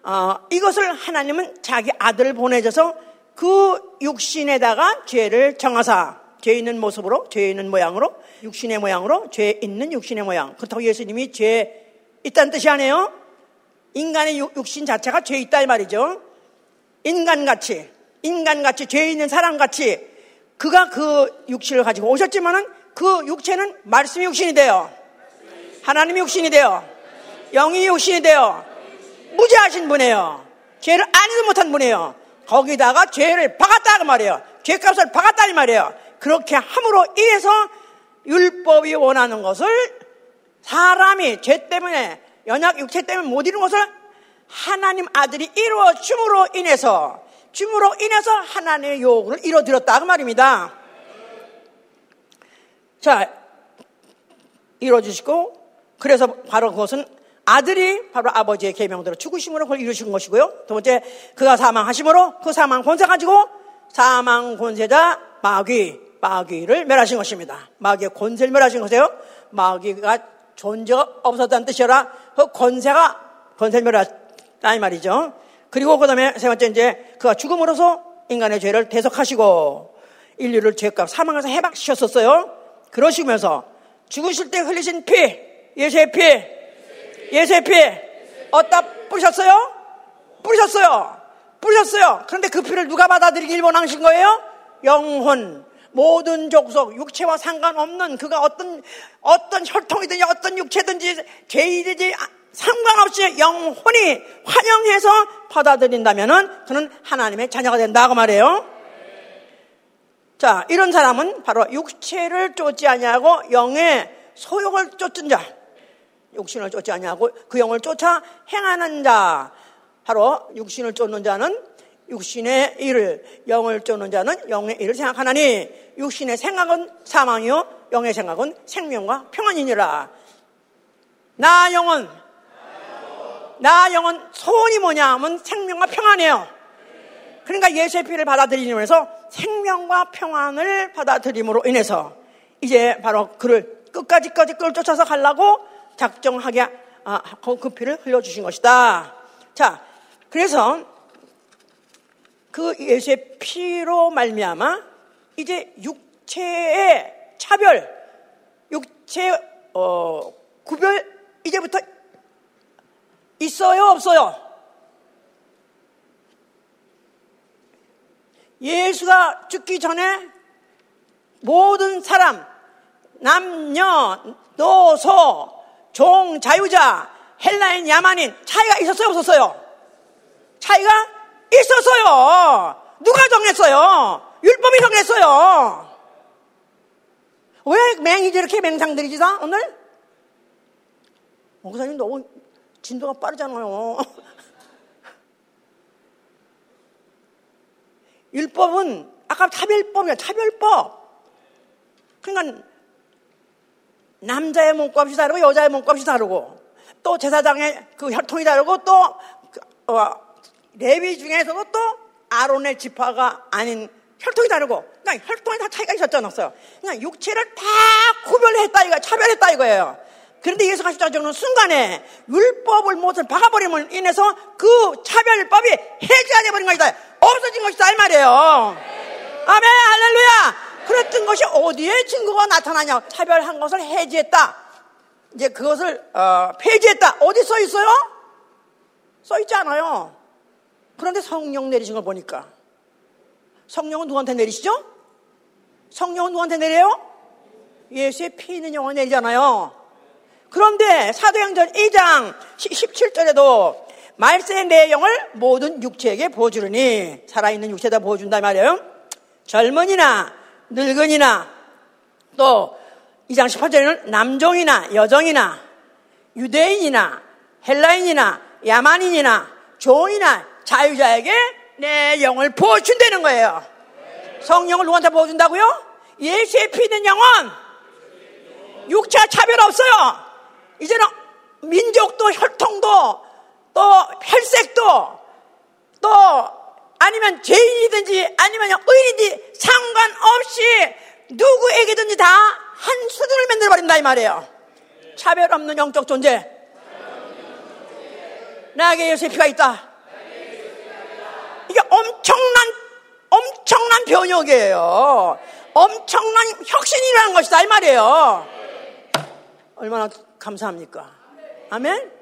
어, 이것을 하나님은 자기 아들을 보내줘서 그 육신에다가 죄를 정하사 죄 있는 모습으로, 죄 있는 모양으로, 육신의 모양으로, 죄 있는 육신의 모양. 그렇다고 예수님이 죄 있다는 뜻이 아니에요? 인간의 육신 자체가 죄 있다 이 말이죠. 인간같이, 인간같이, 죄 있는 사람같이 그가 그 육신을 가지고 오셨지만은 그 육체는 말씀의 육신이 돼요. 하나님의 육신이 돼요. 영이 육신이 돼요. 무죄하신 분이에요. 죄를 아니도 못한 분이에요. 거기다가 죄를 박았다 그 말이에요. 죄값을 박았다 이 말이에요. 그렇게 함으로 인해서 율법이 원하는 것을 사람이 죄 때문에 연약 육체 때문에 못 이룬 것을 하나님 아들이 이루어 줌으로 인해서 줌으로 인해서 하나님의 요구를 이루어 드렸다 그 말입니다. 자, 이루어 주시고 그래서 바로 그것은 아들이 바로 아버지의 계명대로 죽으심으로 그걸 이루신 것이고요. 두 번째, 그가 사망하심으로 그 사망 권세 가지고 사망 권세자 마귀, 마귀를 멸하신 것입니다. 마귀의 권세를 멸하신 것이에요. 마귀가 존재가 없었다는 뜻이라 그 권세가 권세를 멸하다 이 말이죠. 그리고 그 다음에 세 번째 이제 그가 죽음으로써 인간의 죄를 대속하시고 인류를 죄값 사망에서 해방시켰었어요. 그러시면서 죽으실 때 흘리신 피, 예수의 피, 예수의 피, 어디다 뿌셨어요? 뿌셨어요. 뿌셨어요. 그런데 그 피를 누가 받아들이길 원하신 거예요? 영혼, 모든 족속, 육체와 상관없는 그가 어떤, 어떤 혈통이든지 어떤 육체든지 죄이든지 상관없이 영혼이 환영해서 받아들인다면은 그는 하나님의 자녀가 된다고 말해요. 자, 이런 사람은 바로 육체를 쫓지 아니하고 영의 소욕을 쫓은 자. 육신을 쫓지 아니하고 그 영을 쫓아 행하는 자. 바로 육신을 쫓는 자는 육신의 일을 영을 쫓는 자는 영의 일을 생각하나니 육신의 생각은 사망이요 영의 생각은 생명과 평안이니라. 나 영은 나 영은 소원이 뭐냐 하면 생명과 평안이에요. 그러니까 예수의 피를 받아들이면서 생명과 평안을 받아들임으로 인해서 이제 바로 그를 끝까지 까지 끌 쫓아서 가려고 작정하게 아, 그 피를 흘려주신 것이다. 자, 그래서 그 예수의 피로 말미암아 이제 육체의 차별, 육체 어, 구별 이제부터 있어요, 없어요? 예수가 죽기 전에 모든 사람, 남녀, 노소, 종, 자유자, 헬라인, 야만인 차이가 있었어요, 없었어요? 차이가 있었어요. 누가 정했어요? 율법이 정했어요. 왜 맹이지 이렇게 맹상들이지 다 오늘? 목사님 너무 진도가 빠르잖아요. 율법은 아까 차별법이야, 차별법. 그러니까 남자의 몸값이 다르고 여자의 몸값이 다르고 또 제사장의 그 혈통이 다르고 또 그, 어, 레위 중에서도 또 아론의 지파가 아닌 혈통이 다르고 그러니까 혈통에 다 차이가 있었잖아요. 그러니까 육체를 다 구별했다 이거 차별했다 이거예요. 그런데 예수가 십자가는 순간에 율법을 못을 박아버림을 인해서 그 차별법이 해제가 돼버린 것이다. 없어진 것이다 이 말이에요. 아멘 할렐루야. 그랬던 것이 어디에 증거가 나타나냐? 차별한 것을 해제했다. 이제 그것을 어, 폐지했다. 어디 써 있어요? 써 있지 않아요. 그런데 성령 내리신 걸 보니까 성령은 누구한테 내리시죠? 성령은 누구한테 내려요? 예수의 피 있는 영혼 내리잖아요. 그런데 사도행전 2장 17절에도 말세의 내용을 모든 육체에게 보여주르니 살아있는 육체에다 보여준다 말이에요. 젊은이나 늙은이나 또 2장 18절에는 남종이나 여종이나 유대인이나 헬라인이나 야만인이나 종이나 자유자에게 내 영을 보여준다는 거예요. 성령을 누구한테 보여준다고요? 예수의 피는 영혼 육체와 차별 없어요. 이제는 민족도 혈통도 또 혈색도 또 아니면 죄인이든지 아니면 의인이든지 상관없이 누구에게든지 다 한 수준을 만들어버린다 이 말이에요. 차별 없는 영적 존재. 나에게 예수의 피가 있다. 엄청난 엄청난 변혁이에요. 엄청난 혁신이라는 것이다 이 말이에요. 얼마나 감사합니까? 아멘?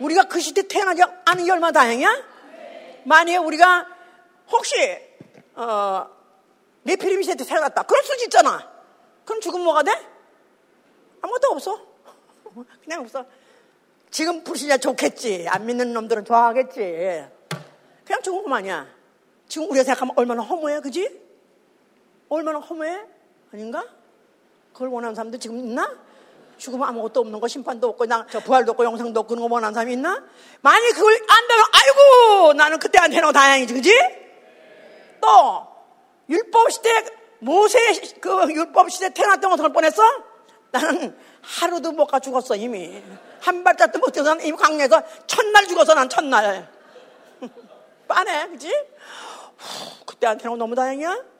우리가 그 시대 태어나지 않은 게 얼마나 다행이야? 만약에 우리가 혹시 어, 네피림이 세대 태어났다. 그럴 수도 있잖아. 그럼 죽으면 뭐가 돼? 아무것도 없어. 그냥 없어. 지금 불신자 좋겠지. 안 믿는 놈들은 좋아하겠지. 그냥 죽은 것만이야. 지금 우리가 생각하면 얼마나 허무해, 그지? 얼마나 허무해? 아닌가? 그걸 원하는 사람들 지금 있나? 죽으면 아무것도 없는 거, 심판도 없고, 나, 저 부활도 없고, 영상도 없고, 그런 거 원하는 사람이 있나? 만약 그걸 안다면, 아이고! 나는 그때 안 해놓고 다행이지, 그지? 또, 율법 시대, 모세, 그 율법 시대 태어났던 거 어떨 뻔했어? 나는 하루도 못 가 죽었어, 이미. 한 발짝도 못 뛰어서 이미 강내에서 첫날 죽었어, 난 첫날. 빠네, 그지? 그때 안 해놓고 너무 다행이야?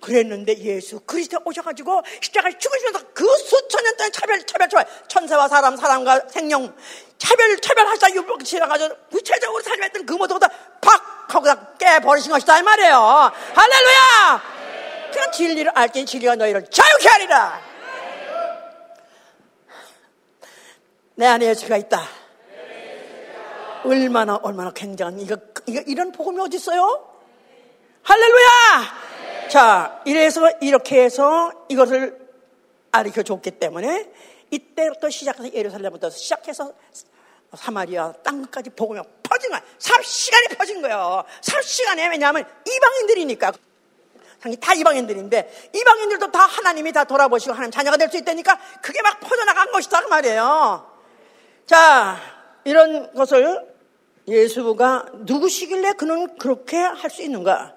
그랬는데 예수 그리스도 오셔가지고 십자가에 죽으시면서 그 수천 년 동안 차별, 차별, 차별, 천사와 사람, 사람과 생명, 차별, 차별하시다 율법 지나가지고 구체적으로 살림했던 그 모든 것다 거기다 깨버리신 것이다, 이 말이에요. 할렐루야! 그냥 진리를 알지 진리가 너희를 자유케 하리라. 내 안에 예수가 있다. 얼마나, 얼마나 굉장한, 이거, 이거 이런 복음이 어디 있어요? 할렐루야! 자, 이래서 이렇게 해서 이것을 가르쳐 줬기 때문에 이때부터 시작해서 예루살렘부터 시작해서 사마리아 땅까지 복음이 퍼진 거야. 3시간이 퍼진 거예요. 3시간에 왜냐하면 이방인들이니까. 다 이방인들인데 이방인들도 다 하나님이 다 돌아보시고 하나님 자녀가 될 수 있다니까 그게 막 퍼져나간 것이다 그 말이에요. 자, 이런 것을 예수가 누구시길래 그는 그렇게 할 수 있는가?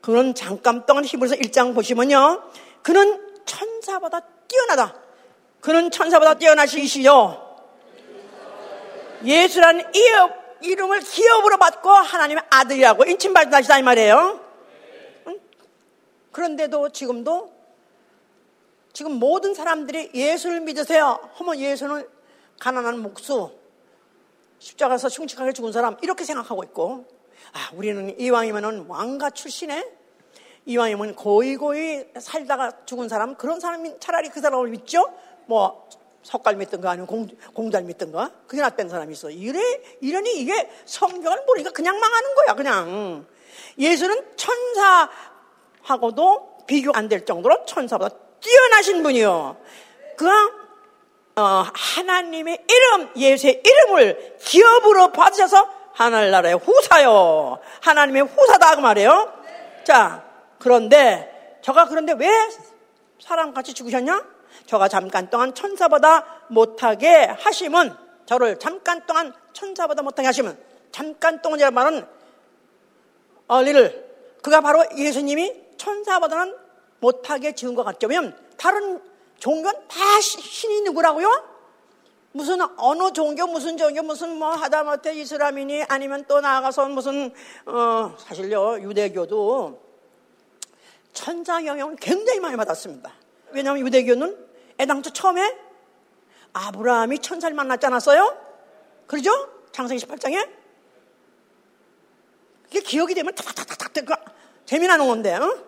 그는 잠깐 동안 히브리서 1장 보시면요. 그는 천사보다 뛰어나다. 그는 천사보다 뛰어나시시요. 예수라는 이 이름을 기업으로 받고 하나님의 아들이라고 인칭받으시다 이 말이에요. 응? 그런데도 지금도 지금 모든 사람들이 예수를 믿으세요. 하면 예수는 가난한 목수, 십자가에서 흉측하게 죽은 사람 이렇게 생각하고 있고 아 우리는 이왕이면 왕가 출신에 이왕이면 고이고이 살다가 죽은 사람 그런 사람이 차라리 그 사람을 믿죠. 뭐 석갈 믿든가 아니면 공, 공달 믿든가 그게 낫다는 사람이 있어. 이래 이러니 이게 성경을 보니까 그냥 망하는 거야 그냥. 예수는 천사하고도 비교 안 될 정도로 천사보다 뛰어나신 분이요. 그냥 어, 하나님의 이름, 예수의 이름을 기업으로 받으셔서 하늘나라의 후사요. 하나님의 후사다 그 말이에요. 자, 그런데 저가 그런데 왜 사람 같이 죽으셨냐? 저가 잠깐 동안 천사보다 못하게 하심은 저를 잠깐 동안 천사보다 못하게 하시면 잠깐 동안이라는 말은 어 리를 그가 바로 예수님이 천사보다는 못하게 지은 것 같죠. 왜냐면 다른 종교는 다 신이 누구라고요? 무슨 어느 종교 무슨 종교 무슨 뭐 하다못해 이슬람이니 아니면 또 나아가서 무슨 어 사실요 유대교도 천사 영향을 굉장히 많이 받았습니다. 왜냐하면 유대교는 애당초 처음에 아브라함이 천사를 만났지 않았어요? 그러죠? 창세기 18장에 그게 기억이 되면 탁탁탁탁 재미나는 건데 어?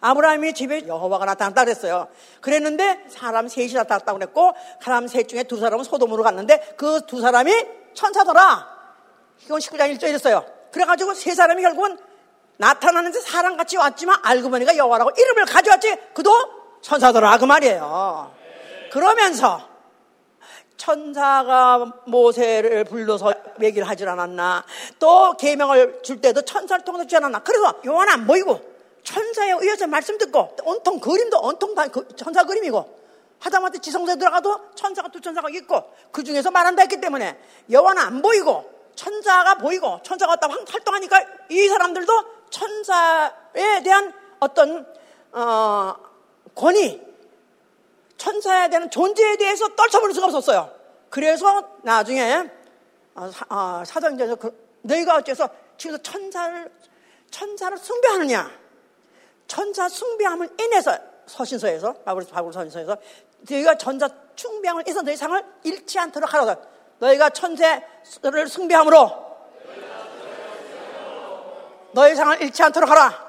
아브라함이 집에 여호와가 나타났다 그랬어요. 그랬는데 사람 셋이 나타났다고 그랬고 사람 셋 중에 두 사람은 소돔으로 갔는데 그 두 사람이 천사더라. 이건 19장 1절에 있어요. 그래가지고 세 사람이 결국은 나타나는데 사람같이 왔지만 알고 보니까 여호와라고 이름을 가져왔지 그도 천사더라 그 말이에요. 그러면서 천사가 모세를 불러서 얘기를 하질 않았나 또 계명을 줄 때도 천사를 통해서 주지 않았나 그래서 요한 안 보이고 천사에 의해서 말씀 듣고 온통 그림도 온통 다그 천사 그림이고 하다못해 지성소에 들어가도 천사가 두 천사가 있고 그 중에서 말한다 했기 때문에 여호와는 안 보이고 천사가 보이고 천사가 왔다 활동하니까 이 사람들도 천사에 대한 어떤 어, 권위 천사에 대한 존재에 대해서 떨쳐버릴 수가 없었어요. 그래서 나중에 어, 사, 어, 사도행전에서 그, 너희가 어째서 지금서 천사를 천사를 숭배하느냐? 천사 숭배함을 인해서 서신서에서 바울 바울 서신서에서 너희가 천사 숭배함을 인해서 너희 상을 잃지 않도록 하라. 너희가 천사를 숭배함으로 너희 상을 잃지 않도록 하라.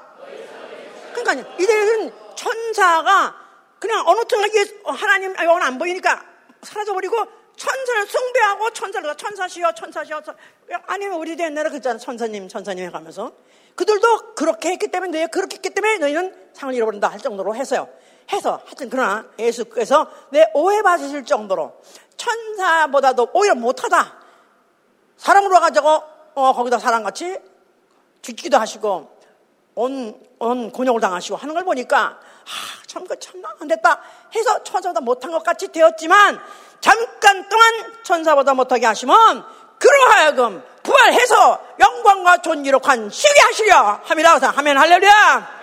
그러니까 이들은 천사가 그냥 어느 틈에 하나님 영은 안 보이니까 사라져버리고 천사를 숭배하고 천사를 천사시여 천사시여 아니면 우리 옛날에 그랬잖아 천사님 천사님 해가면서 그들도 그렇게 했기 때문에 너희 그렇게 했기 때문에 너희는 상을 잃어버린다 할 정도로 했어요. 해서 하여튼 그러나 예수께서 내 오해받으실 정도로 천사보다도 오히려 못하다. 사람으로 와가지고 어, 거기다 사람같이 죽기도 하시고 온, 온 곤욕을 당하시고 하는 걸 보니까 아, 참, 그 참, 안 됐다 해서 천사보다 못한 것 같이 되었지만 잠깐 동안 천사보다 못하게 하시면 그러 하여금 부활해서 영광과 존귀로 관시게 하시려 함이라 하면 할렐루야.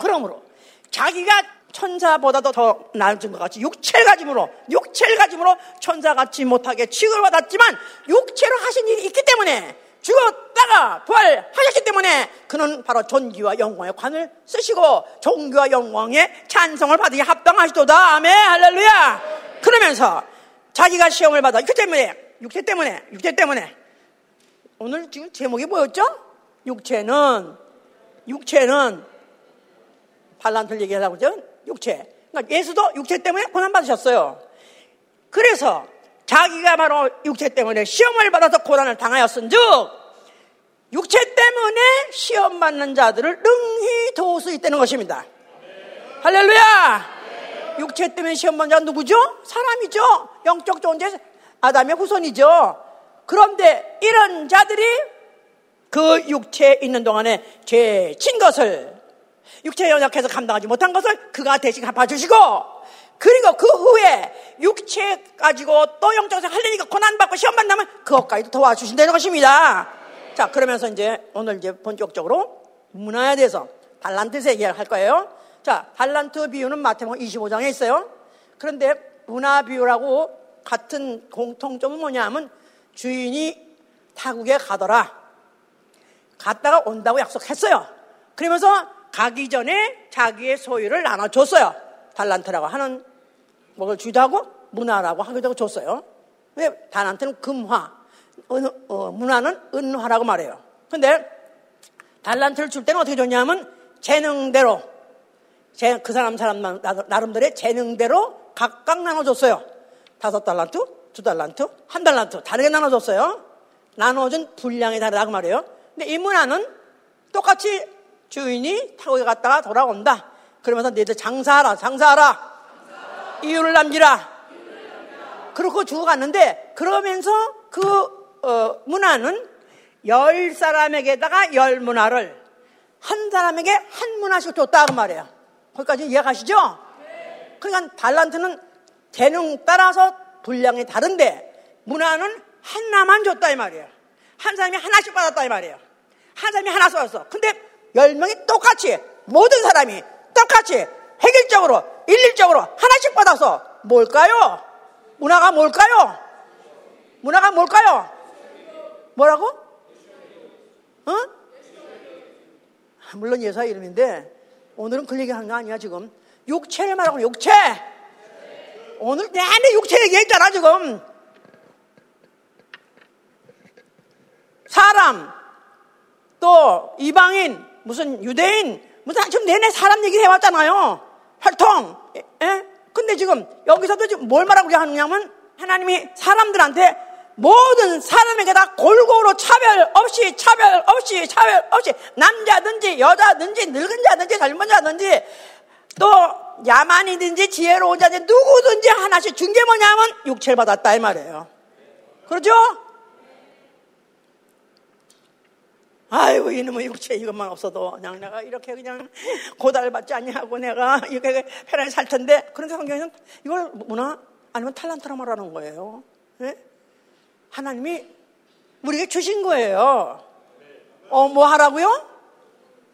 그러므로 자기가 천사보다도 더 나은 것 같이 육체를 가짐으로 육체를 가짐으로 천사같이 못하게 취급을 받았지만 육체로 하신 일이 있기 때문에 죽었다가 부활하셨기 때문에 그는 바로 존귀와 영광의 관을 쓰시고 존귀와 영광의 찬성을 받으니 합당하시도다. 아멘 할렐루야. 그러면서 자기가 시험을 받아 그 때문에 육체 때문에 육체 때문에 오늘 지금 제목이 뭐였죠? 육체는 육체는 반란틀 얘기하려고 그죠? 육체. 그러니까 예수도 육체 때문에 고난 받으셨어요. 그래서 자기가 바로 육체 때문에 시험을 받아서 고난을 당하였은 즉 육체 때문에 시험 받는 자들을 능히 도울 수 있다는 것입니다. 네. 할렐루야! 네. 육체 때문에 시험 받는 자 누구죠? 사람이죠. 영적 존재 아담의 후손이죠. 그런데 이런 자들이 그 육체에 있는 동안에 죄진 것을 육체에 연약해서 감당하지 못한 것을 그가 대신 갚아주시고 그리고 그 후에 육체 가지고 또 영적으로 할려니까 고난받고 시험 만나면 그것까지도 도와주신다는 것입니다. 자, 그러면서 이제 오늘 이제 본격적으로 문화에 대해서 달란트에서 얘기할 거예요. 자, 달란트 비유는 마태복음 25장에 있어요. 그런데 문화 비유라고 같은 공통점은 뭐냐면 주인이 타국에 가더라. 갔다가 온다고 약속했어요. 그러면서 가기 전에 자기의 소유를 나눠줬어요. 달란트라고 하는 뭐를 주자고 문화라고 하기도 줬어요. 왜 달란트는 금화, 은, 어, 문화는 은화라고 말해요. 근데 달란트를 줄 때는 어떻게 줬냐면 재능대로 제, 그 사람 사람 나름대로의 재능대로 각각 나눠줬어요. 다섯 달란트, 두 달란트, 한 달란트 다르게 나눠줬어요. 나눠준 분량이 다르다 고 말이에요. 근데 이 문화는 똑같이 주인이 타고 갔다가 돌아온다. 그러면서 너희들 장사하라, 장사하라. 이유를 남기라. 그렇고 죽어갔는데 그러면서 그 어, 문화는 열 사람에게다가 열 문화를 한 사람에게 한 문화씩 줬다 그 말이에요. 거기까지 이해가시죠? 그러니까 달란트는 재능 따라서 분량이 다른데 문화는 하나만 줬다 이 말이에요. 한 사람이 하나씩 받았다 이 말이에요. 한 사람이 하나 썼어. 근데 열 명이 똑같이 모든 사람이 똑같이 획일적으로 일일적으로 하나씩 받아서 뭘까요? 문화가 뭘까요? 문화가 뭘까요? 뭐라고? 어? 물론 예사 이름인데 오늘은 그 얘기 하는 거 아니야 지금 육체를 말하고 육체 오늘 내내 육체 얘기했잖아 지금 사람 또 이방인 무슨 유대인 무슨 지금 내내 사람 얘기 해왔잖아요 활동 예? 근데 지금 여기서도 지금 뭘 말하고 하느냐면 하나님이 사람들한테 모든 사람에게 다 골고루 차별 없이 차별 없이 차별 없이 남자든지 여자든지 늙은 자든지 젊은 자든지 또 야만이든지 지혜로운 자든지 누구든지 하나씩 준 게 뭐냐면 육체를 받았다 이 말이에요. 그렇죠? 아이고 이놈의 육체 이것만 없어도 그냥 내가 이렇게 그냥 고달받지 아니하고 내가 이렇게 편하게 살 텐데 그런데 성경에는 이걸 문화 아니면 탈란트라 말하는 거예요. 네? 하나님이 우리에게 주신 거예요. 어, 뭐 하라고요?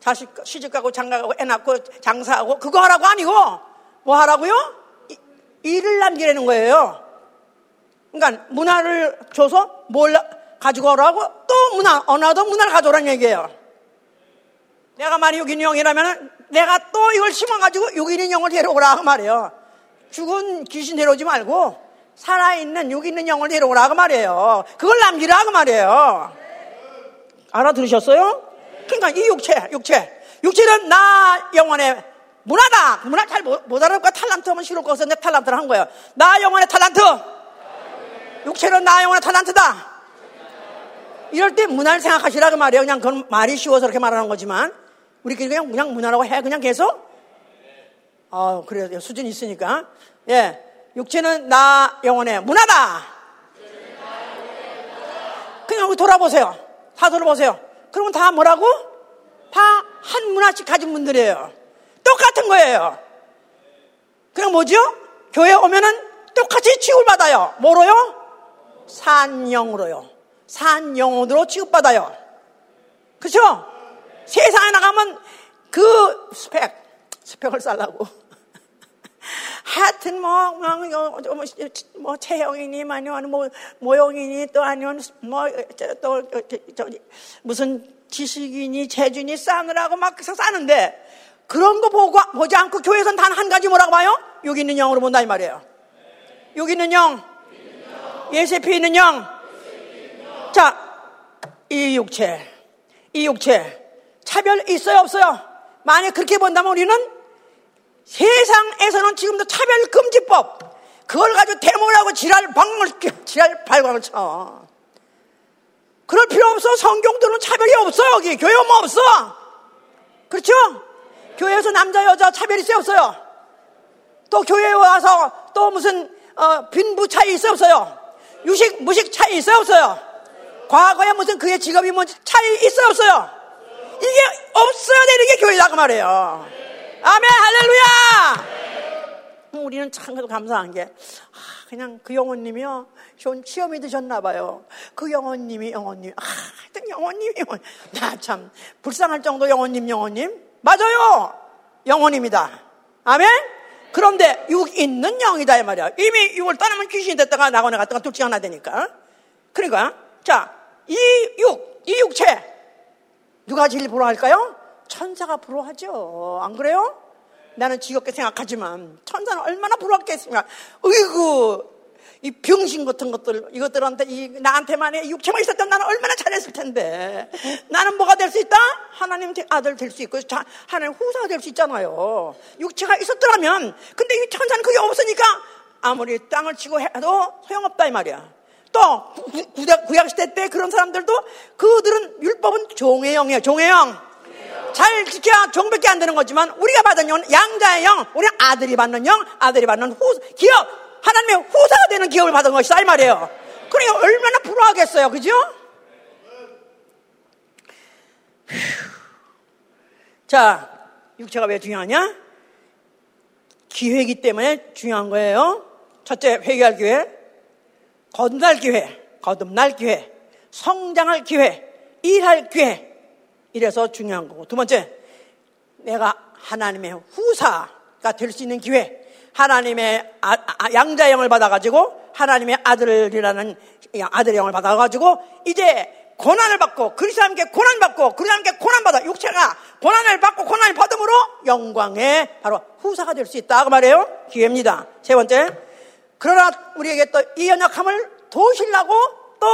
자식 시집 가고 장가 가고 애 낳고 장사하고 그거 하라고 아니고 뭐 하라고요? 이, 일을 남기라는 거예요. 그러니까 문화를 줘서 뭘 가지고 오라고 또 문화, 언어도 문화를 가져오라는 얘기예요. 내가 있는 영이라면 내가 또 이걸 심어가지고 영을 데려오라 그 말이에요. 죽은 귀신 데려오지 말고 살아있는 여기 있는 영을 데려오라 그 말이에요. 그걸 남기라 그 말이에요. 알아들으셨어요? 그러니까 이 육체, 육체. 육체는 나 영혼의 문화다. 문화 잘 못, 못 알아볼까? 탈란트 하면 싫을 것 같아서 내 탈란트를 한 거예요. 나 영혼의 탈란트. 육체는 나 영혼의 탈란트다. 이럴 때 문화를 생각하시라 그 말이에요. 그냥 그건 말이 쉬워서 그렇게 말하는 거지만 우리끼리 그냥 그냥 문화라고 해 그냥 계속. 어 그래요 수준 이 있으니까 예 육체는 나 영혼의 문화다. 그냥 우리 돌아보세요. 다 돌아보세요. 그러면 다 뭐라고? 다 한 문화씩 가진 분들이에요. 똑같은 거예요. 그냥 뭐죠? 교회 오면은 똑같이 취급받아요. 뭐로요? 산영으로요. 산영혼으로 취급받아요. 그렇죠? 세상에 나가면 그 스펙, 스펙을 쌓라고. 하여튼 뭐, 뭐, 뭐, 뭐 체형이니 아니면 뭐 모형이니 또 아니면 뭐또 무슨 지식이니 재준이 쌓느라고 막 쌓는데 그런 거 보고 보지 않고 교회에서는 단한 가지 뭐라고 봐요? 여기 있는 영으로 본다 이 말이에요. 여기 있는 영, 예세피 있는 영. 자, 이 육체, 이 육체 차별 있어요 없어요? 만약 그렇게 본다면 우리는 세상에서는 지금도 차별금지법 그걸 가지고 대모하고 지랄 방을 지랄 발광을 쳐. 그럴 필요 없어. 성경들은 차별이 없어 여기 교회 오면 없어. 그렇죠? 교회에서 남자 여자 차별 있어요 없어요? 또 교회에 와서 또 무슨 어, 빈부 차이 있어요 없어요? 유식 무식 차이 있어요 없어요? 과거에 무슨 그의 직업이 뭔 차이 있어요 없어요? 이게 없어야 되는 게 교회다 그 말이에요. 아멘, 할렐루야! 우리는 참 감사한 게, 아, 그냥 그 영혼님이요. 좋은 치험이 드셨나 봐요. 그 영혼님이 영혼님. 아, 하여튼 영혼님이 영혼. 나 참, 불쌍할 정도 영혼님, 영혼님. 맞아요! 영혼입니다. 아멘? 그런데 육 있는 영이다, 이 말이야. 이미 육을 떠나면 귀신이 됐다가 나거나 갔다가 둘중 하나 되니까. 그러니까, 자, 이 육, 이 육체 누가 제일 부러워할까요? 천사가 부러워하죠. 안 그래요? 나는 지겹게 생각하지만 천사는 얼마나 부러웠겠습니까? 으이구 이 병신 같은 것들 이것들한테 이 나한테만 의 육체만 있었다면 나는 얼마나 잘했을 텐데 나는 뭐가 될 수 있다? 하나님 아들 될 수 있고 자, 하나님 후사가 될 수 있잖아요. 육체가 있었더라면 근데 이 천사는 그게 없으니까 아무리 땅을 치고 해도 소용없다 이 말이야. 또 구약, 시대 때 그런 사람들도 그들은 율법은 종의 영이에요. 종의 영. 잘 지켜야 종밖에 안 되는 거지만 우리가 받은 영은 양자의 영, 우리 아들이 받는 영, 아들이 받는 후 기업, 하나님의 후사가 되는 기업을 받은 것이다 이 말이에요. 그러니까 얼마나 불화하겠어요, 그죠? 자, 육체가 왜 중요하냐? 기회이기 때문에 중요한 거예요. 첫째, 회개할 기회, 거듭날 기회, 거듭날 기회, 성장할 기회, 일할 기회. 이래서 중요한 거고. 두 번째, 내가 하나님의 후사가 될 수 있는 기회. 하나님의 아, 아, 양자형을 받아가지고 하나님의 아들이라는 아들의 영을 받아가지고 이제 고난을 받고 그리스도님께 고난 받고 그리스도님께 고난 받아 육체가 고난을 받고 고난을 받음으로 영광의 바로 후사가 될 수 있다 그 말이에요 기회입니다 세 번째 그러나 우리에게 또 이 연약함을 도우시려고 또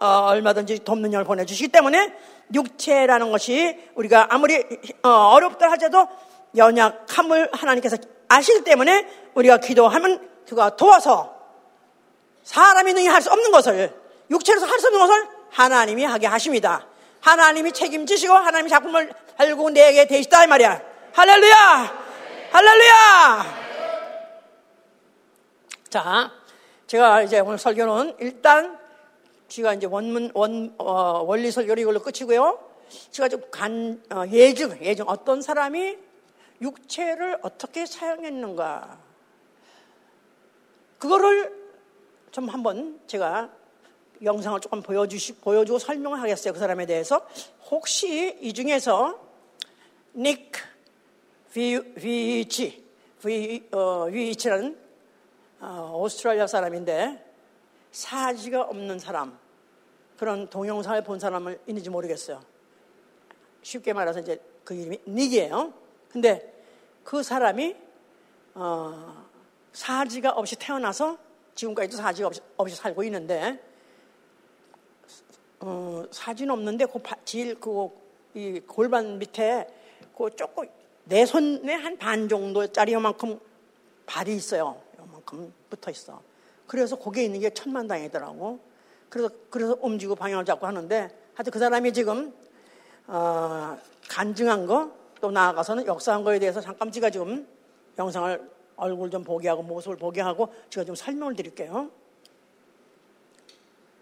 어, 얼마든지 돕는 영을 보내주시기 때문에 육체라는 것이 우리가 아무리 어, 렵다 하자도 연약함을 하나님께서 아시기 때문에 우리가 기도하면 그가 도와서 사람이 능히 할 수 없는 것을 육체로서 할 수 없는 것을 하나님이 하게 하십니다. 하나님이 책임지시고 하나님이 작품을 달고 내게 되시다 이 말이야. 할렐루야! 할렐루야! 자, 제가 이제 오늘 설교는 일단 제가 이제 원문 원 어, 원리 설교를 이걸로 끝이고요. 제가 좀 간 어, 예증 예증. 어떤 사람이 육체를 어떻게 사용했는가. 그거를 좀 한번 제가 영상을 조금 보여주시 보여주고 설명을 하겠어요 그 사람에 대해서. 혹시 이 중에서 닉 위치 위, 어, 위치라는 어, 오스트랄리아 사람인데 사지가 없는 사람 그런 동영상을 본 사람을 있는지 모르겠어요. 쉽게 말해서 이제 그 이름이 닉이에요. 근데 그 사람이 어, 사지가 없이 태어나서 지금까지도 사지가 없이, 없이 살고 있는데 어, 사지는 없는데 그 질, 그, 이 골반 밑에 그 조금 내 손에 한 반 정도짜리 요만큼 발이 있어요. 요만큼 붙어 있어. 그래서 거기에 있는 게 천만당이더라고. 그래서, 그래서 움직이고 방향을 잡고 하는데 하여튼 그 사람이 지금, 어, 간증한 거, 또 나아가서는 역사한 거에 대해서 잠깐 제가 지금 영상을 얼굴 좀 보게 하고 모습을 보게 하고 제가 좀 설명을 드릴게요.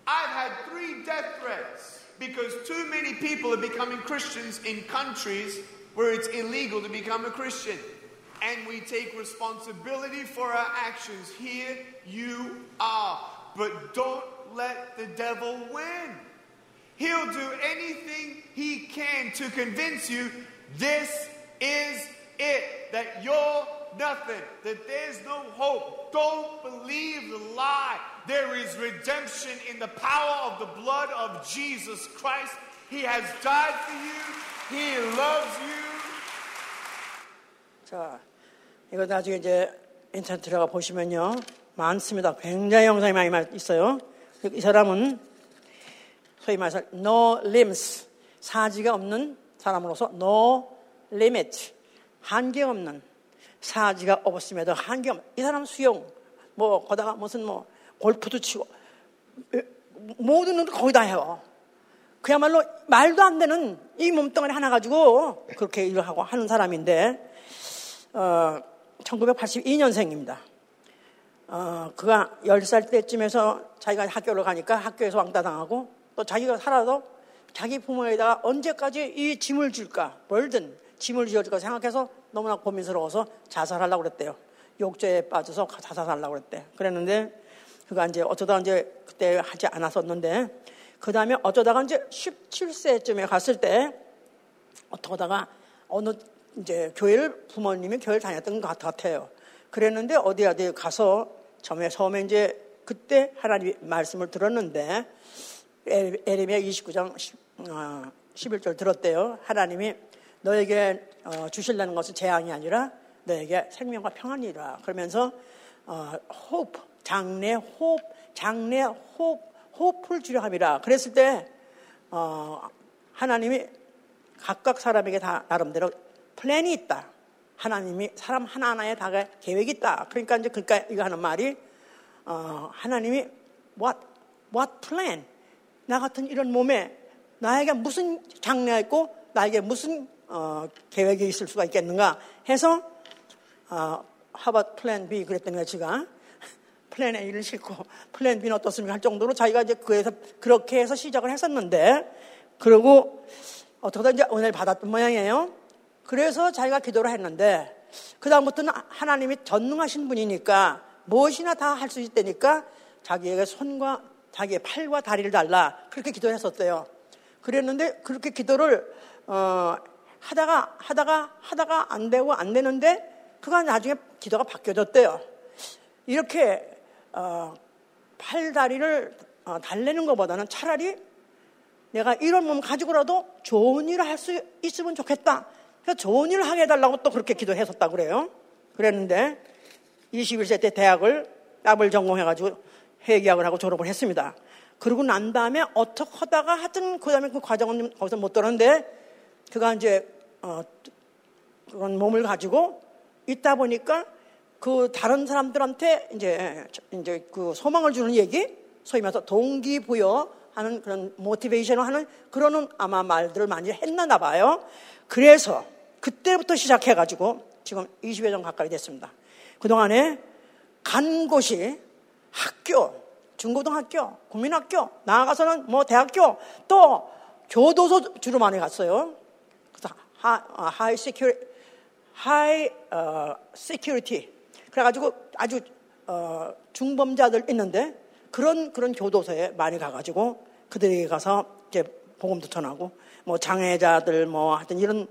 I've had three death threats because too many people are becoming Christians in countries where it's illegal to become a Christian. And we take responsibility for our actions. Here you are. But don't let the devil win. He'll do anything he can to convince you this is it, that you're nothing, that there's no hope. Don't believe the lie. There is redemption in the power of the blood of Jesus Christ. He has died for you, He loves you. 자, 이거 나중에 이제 인터넷 들어가 보시면요. 많습니다. 굉장히 영상이 많이 있어요. 이 사람은 소위 말해서 no limbs, 사지가 없는 사람으로서 no limit, 한계 없는 사지가 없음에도 한계 없는 이 사람 수영, 뭐 거다가 무슨 뭐 골프도 치고 모든 걸 거의 다 해요. 그야말로 말도 안 되는 이 몸뚱아리 하나 가지고 그렇게 일을 하고 하는 사람인데 어, 1982년생입니다. 어, 그가 10살 때쯤에서 자기가 학교를 가니까 학교에서 왕따 당하고 또 자기가 살아도 자기 부모에다가 언제까지 이 짐을 줄까, 벌든 짐을 지어줄까 생각해서 너무나 고민스러워서 자살하려고 그랬대요. 욕죄에 빠져서 자살하려고 그랬대. 그랬는데 그가 이제 어쩌다 이제 그때 하지 않았었는데 그 다음에 어쩌다가 이제 17세쯤에 갔을 때 어떻게 하다가 어느 이제 교회를 부모님이 교회를 다녔던 것 같아요. 그랬는데 어디 어디 가서 처음에 처음에 이제 그때 하나님 말씀을 들었는데 에레미야 29장 11절 들었대요. 하나님이 너에게 어, 주실라는 것은 재앙이 아니라 너에게 생명과 평안이라. 그러면서 어, 호흡, 장래 호흡, 장래 호흡, 호흡을 주려 함이라. 그랬을 때 어, 하나님이 각각 사람에게 다 나름대로 플랜이 있다. 하나님이 사람 하나하나에 다 계획이 있다. 그러니까 이제 그러니까 이거 하는 말이 어, 하나님이 what what plan 나 같은 이런 몸에 나에게 무슨 장래가 있고 나에게 무슨 어, 계획이 있을 수가 있겠는가 해서 어, have a plan B 그랬던 거예요 제가 plan A를 싣고 플랜 B는 어떻습니까 할 정도로 자기가 이제 그에서 그렇게 해서 시작을 했었는데 그리고 어떻게든 이제 은혜를 받았던 모양이에요. 그래서 자기가 기도를 했는데 그다음부터는 하나님이 전능하신 분이니까 무엇이나 다 할 수 있다니까 자기에게 손과 자기의 팔과 다리를 달라 그렇게 기도했었대요. 그랬는데 그렇게 기도를 어, 하다가 하다가 하다가 안 되고 안 되는데 그가 나중에 기도가 바뀌어졌대요. 이렇게 어, 팔 다리를 어, 달래는 것보다는 차라리 내가 이런 몸 가지고라도 좋은 일을 할 수 있으면 좋겠다. 그래서 좋은 일을 하게 해달라고 또 그렇게 기도했었다 그래요. 그랬는데 21세 때 대학을 답을 전공해가지고 회계학을 하고 졸업을 했습니다. 그러고 난 다음에 어떻게 하다가 하여튼 그 다음에 그 과정은 거기서 못 들었는데 그가 이제 어, 그런 몸을 가지고 있다 보니까 그 다른 사람들한테 이제 이제 그 소망을 주는 얘기 소위 말해서 동기부여 하는 그런 모티베이션을 하는 그런 아마 말들을 많이 했나 봐요. 그래서 그때부터 시작해가지고 지금 20여 년 가까이 됐습니다. 그동안에 간 곳이 학교, 중고등학교, 국민학교, 나아가서는 뭐 대학교, 또 교도소 주로 많이 갔어요. 그래서 하, high securi, high 어, security. 그래가지고 아주 어, 중범자들 있는데 그런 그런 교도소에 많이 가가지고 그들에게 가서 이제 복음도 전하고 뭐 장애자들 뭐 하여튼 이런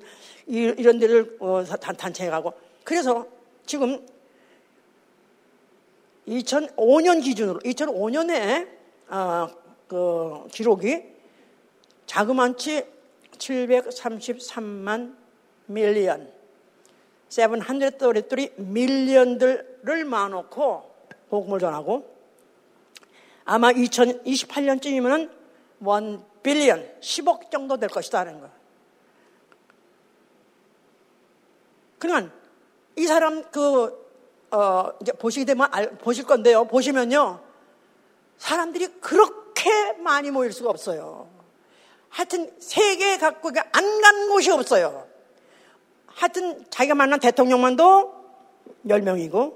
이런 데를 어, 단체에 가고 그래서 지금 2005년 기준으로 2005년에 어, 그 기록이 자그만치 733만 밀리언 733 밀리언들을 모아놓고 복음을 전하고 아마 2028년쯤이면 1 빌리언 10억 정도 될 것이다라는 거. 그러니까 이 사람 그 어, 이제 보시게 되면 알, 보실 건데요. 보시면요. 사람들이 그렇게 많이 모일 수가 없어요. 하여튼 세계 갖고 안간 곳이 없어요. 하여튼 자기가 만난 대통령만도 10명이고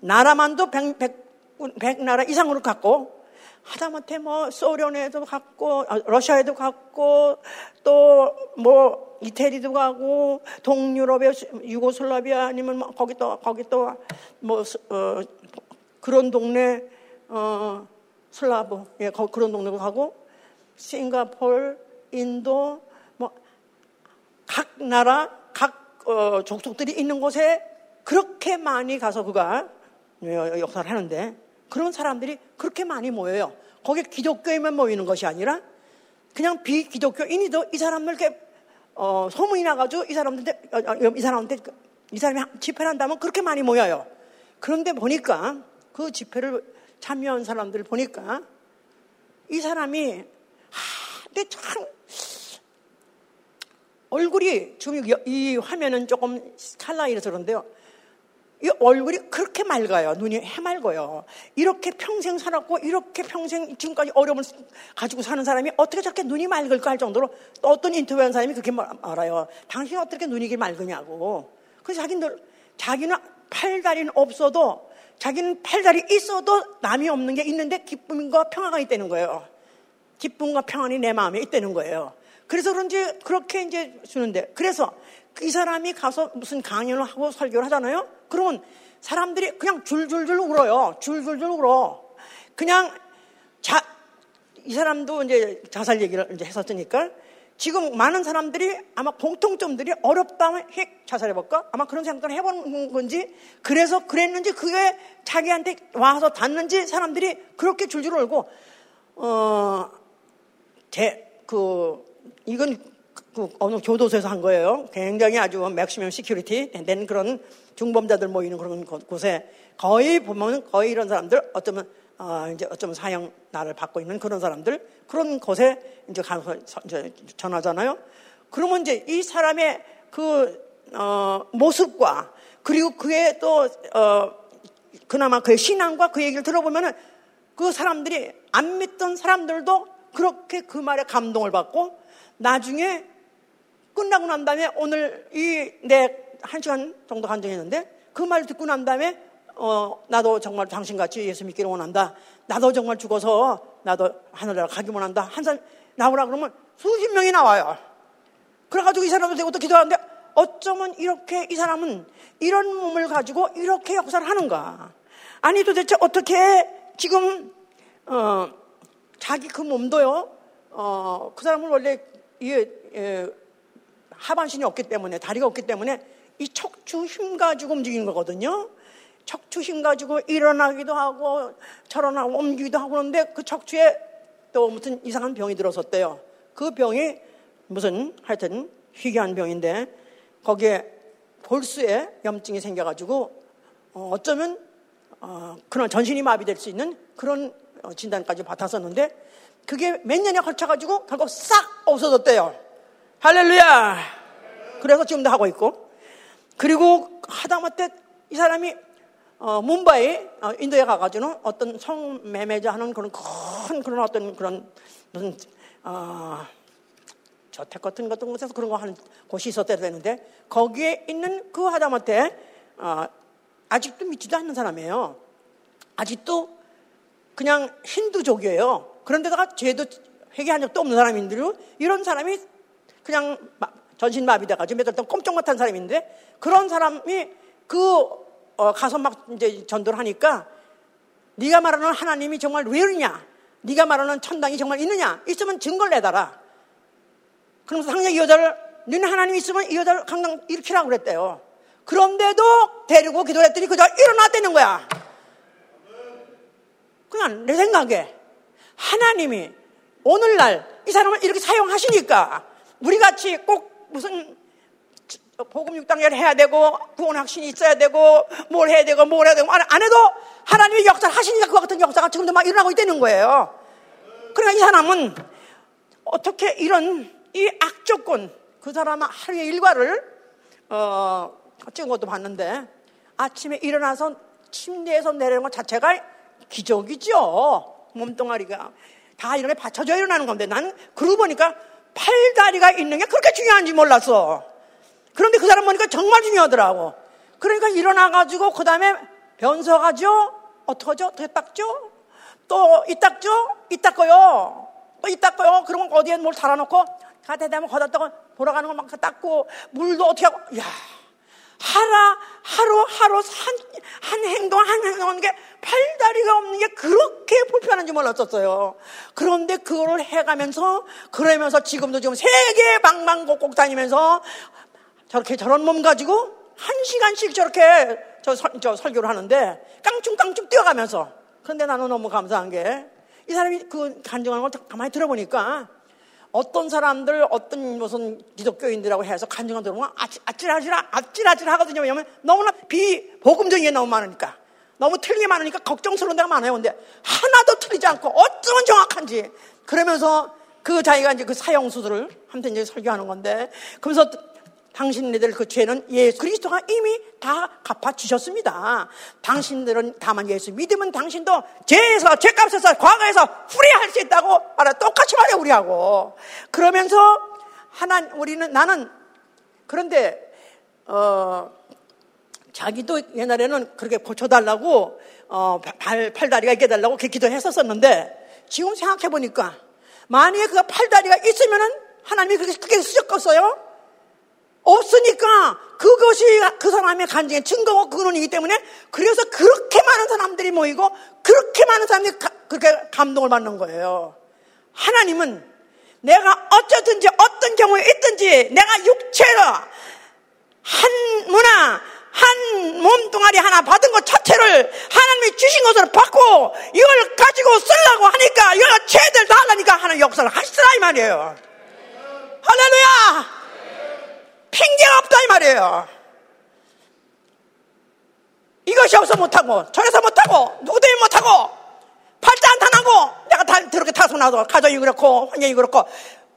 나라만도 100, 100, 100 나라 이상으로 갔고 하다못해 뭐 소련에도 갔고 아, 러시아에도 갔고 또 뭐 이태리도 가고 동유럽의 유고슬라비아 아니면 뭐 거기 또 거기 또뭐 어, 그런 동네 어 슬라브 예 그런 동네도 가고 싱가폴 인도 뭐 각 나라 각 어, 족속들이 있는 곳에 그렇게 많이 가서 그가 역사를 하는데 그런 사람들이 그렇게 많이 모여요. 거기 기독교인만 모이는 것이 아니라 그냥 비기독교인이도 이 사람들 이렇게 어, 소문이 나가지고 이 사람들 어, 어, 이 사람한테 이 사람이 집회를 한다면 그렇게 많이 모여요. 그런데 보니까 그 집회를 참여한 사람들 보니까 이 사람이 하, 근데 참 얼굴이 지금 이 화면은 조금 칼라이라서 그런데요. 이 얼굴이 그렇게 맑아요. 눈이 해맑아요. 이렇게 평생 살았고 이렇게 평생 지금까지 어려움을 가지고 사는 사람이 어떻게 저렇게 눈이 맑을까 할 정도로 또 어떤 인터뷰한 사람이 그렇게 말아요. 당신이 어떻게 눈이 이렇게 맑으냐고. 그래서 자기는 자기는 팔다리는 없어도 자기는 팔다리 있어도 남이 없는 게 있는데 기쁨과 평화가 있다는 거예요. 기쁨과 평안이 내 마음에 있다는 거예요. 그래서 그런지 그렇게 이제 주는데 그래서 이 사람이 가서 무슨 강연을 하고 설교를 하잖아요. 그러면 사람들이 그냥 줄줄줄 울어요. 줄줄줄 울어. 그냥 자, 이 사람도 이제 자살 얘기를 이제 했었으니까 지금 많은 사람들이 아마 공통점들이 어렵다면 확 자살해볼까? 아마 그런 생각을 해보는 건지 그래서 그랬는지 그게 자기한테 와서 닿는지 사람들이 그렇게 줄줄 울고 어, 제, 그, 이건 그 어느 교도소에서 한 거예요. 굉장히 아주 maximum security 된 그런 중범자들 모이는 그런 곳에 거의 보면 거의 이런 사람들 어쩌면 어, 이제 어쩌면 사형 나를 받고 있는 그런 사람들 그런 곳에 이제 가서 이제 전하잖아요. 그러면 이제 이 사람의 그 어, 모습과 그리고 그의 또 어, 그나마 그의 신앙과 그 얘기를 들어보면은 그 사람들이 안 믿던 사람들도 그렇게 그 말에 감동을 받고 나중에 끝나고 난 다음에 오늘 이 내 한 시간 정도 간증했는데 그 말 듣고 난 다음에 어, 나도 정말 당신같이 예수 믿기를 원한다. 나도 정말 죽어서 나도 하늘나라 가기 원한다. 한 사람 나오라 그러면 수십 명이 나와요. 그래가지고 이 사람들 되고 또 기도하는데 어쩌면 이렇게 이 사람은 이런 몸을 가지고 이렇게 역사를 하는가? 아니 도대체 어떻게 지금 어, 자기 그 몸도요. 어, 그 사람은 원래 이 예, 하반신이 없기 때문에 다리가 없기 때문에 이 척추 힘 가지고 움직이는 거거든요. 척추 힘 가지고 일어나기도 하고 저러나고 옮기기도 하고 그러는데 그 척추에 또 무슨 이상한 병이 들어섰대요. 그 병이 무슨 하여튼 희귀한 병인데 거기에 볼수에 염증이 생겨가지고 어, 어쩌면 어, 그런 전신이 마비될 수 있는 그런 어, 진단까지 받았었는데 그게 몇 년에 걸쳐가지고 결국 싹 없어졌대요. 할렐루야! 그래서 지금도 하고 있고 그리고 하다못해 이 사람이 어, 문바이 어, 인도에 가가지고는 어떤 성매매자 하는 그런 큰 그런 어떤 그런 무슨 어, 저택 같은 것도 곳에서 그런 거 하는 곳이 있었대야 되는데 거기에 있는 그 하다못해 어, 아직도 믿지도 않는 사람이에요. 아직도 그냥 힌두족이에요. 그런데다가 죄도 회개한 적도 없는 사람인데요. 이런 사람이 그냥 전신 마비 돼가지고 몇 달 동안 꼼짝 못한 사람인데 그런 사람이 그 어, 가서 막 이제 전도를 하니까 네가 말하는 하나님이 정말 왜 이러냐? 네가 말하는 천당이 정말 있느냐? 있으면 증거를 내달아. 그러면서 상냥 이 여자를 너는 하나님 있으면 이 여자를 강당 일으키라고 그랬대요. 그런데도 데리고 기도를 했더니 그저 일어났다는 거야. 그냥 내 생각에 하나님이 오늘날 이 사람을 이렇게 사용하시니까 우리 같이 꼭 무슨 복음 육당을 해야 되고 구원 확신이 있어야 되고 뭘 해야 되고 뭘 해야 되고 안 해도 하나님의 역사를 하시니까 그 같은 역사가 지금도 막 일어나고 있다는 거예요. 그러니까 이 사람은 어떻게 이런 이 악조건 그 사람은 하루의 일과를 어, 찍은 것도 봤는데 아침에 일어나서 침대에서 내리는 것 자체가 기적이죠. 몸뚱아리가 다 이렇게 받쳐져 일어나는 건데 난 그러고 보니까 팔다리가 있는 게 그렇게 중요한지 몰랐어. 그런데 그 사람 보니까 정말 중요하더라고. 그러니까 일어나가지고 그 다음에 변서 가죠? 어떡하죠? 어떻게 닦죠? 또 이 닦죠? 이 닦아요. 또 이 닦아요. 그러면 어디에 뭘 달아놓고 거다 닦고 돌아가는 거 막 닦고 물도 어떻게 하고 야 하라 하루 하루 한, 한 행동 한 행동 하는 게 팔다리가 없는 게 그렇게 불편한지 몰랐었어요. 그런데 그거를 해가면서 그러면서 지금도 지금 세계 방방곡곡 다니면서 저렇게 저런 몸 가지고 한 시간씩 저렇게 저, 설, 저 설교를 하는데 깡충깡충 뛰어가면서 그런데 나는 너무 감사한 게 이 사람이 그 간증하는 걸 가만히 들어보니까 어떤 사람들 어떤 무슨 기독교인들하고 해서 간증을 들어보면 아찔아찔 아찔아찔 하거든요. 왜냐하면 너무나 비복음적인 게 너무 많으니까 너무 틀린 게 많으니까 걱정스러운 데가 많아요. 근데 하나도 틀리지 않고 어쩌면 정확한지 그러면서 그 자기가 이제 그 사형수들을 한테 이제 설교하는 건데 그러면서 당신네들 그 죄는 예수 그리스도가 이미 다 갚아주셨습니다. 당신들은 다만 예수 믿으면 당신도 죄에서 죄값에서 과거에서 후회할 수 있다고 알아 똑같이 말해 우리하고 그러면서 하나 우리는 나는 그런데 어 자기도 옛날에는 그렇게 고쳐달라고 어, 발, 팔다리가 있게 달라고 그렇게 기도했었었는데 지금 생각해 보니까 만약에 그 팔다리가 있으면은 하나님이 그렇게 크게 쓰셨겠어요? 없으니까 그것이 그 사람의 간증의 증거고 근원이기 때문에 그래서 그렇게 많은 사람들이 모이고 그렇게 많은 사람들이 가, 그렇게 감동을 받는 거예요. 하나님은 내가 어쩌든지 어떤 경우에 있든지 내가 육체로 한 문화 한 몸뚱아리 하나 받은 것 자체를 하나님이 주신 것을 받고 이걸 가지고 쓰려고 하니까 이걸 죄들 다 하려니까 하는 역사를 하시더라 이 말이에요. 할렐루야! 핑계가 없다 이 말이에요. 이것이 없어 못하고 저래서 못하고 누구 때문에 못하고 팔자 안타나고 내가 다 그렇게 타서나도 가정이 그렇고 환경이 그렇고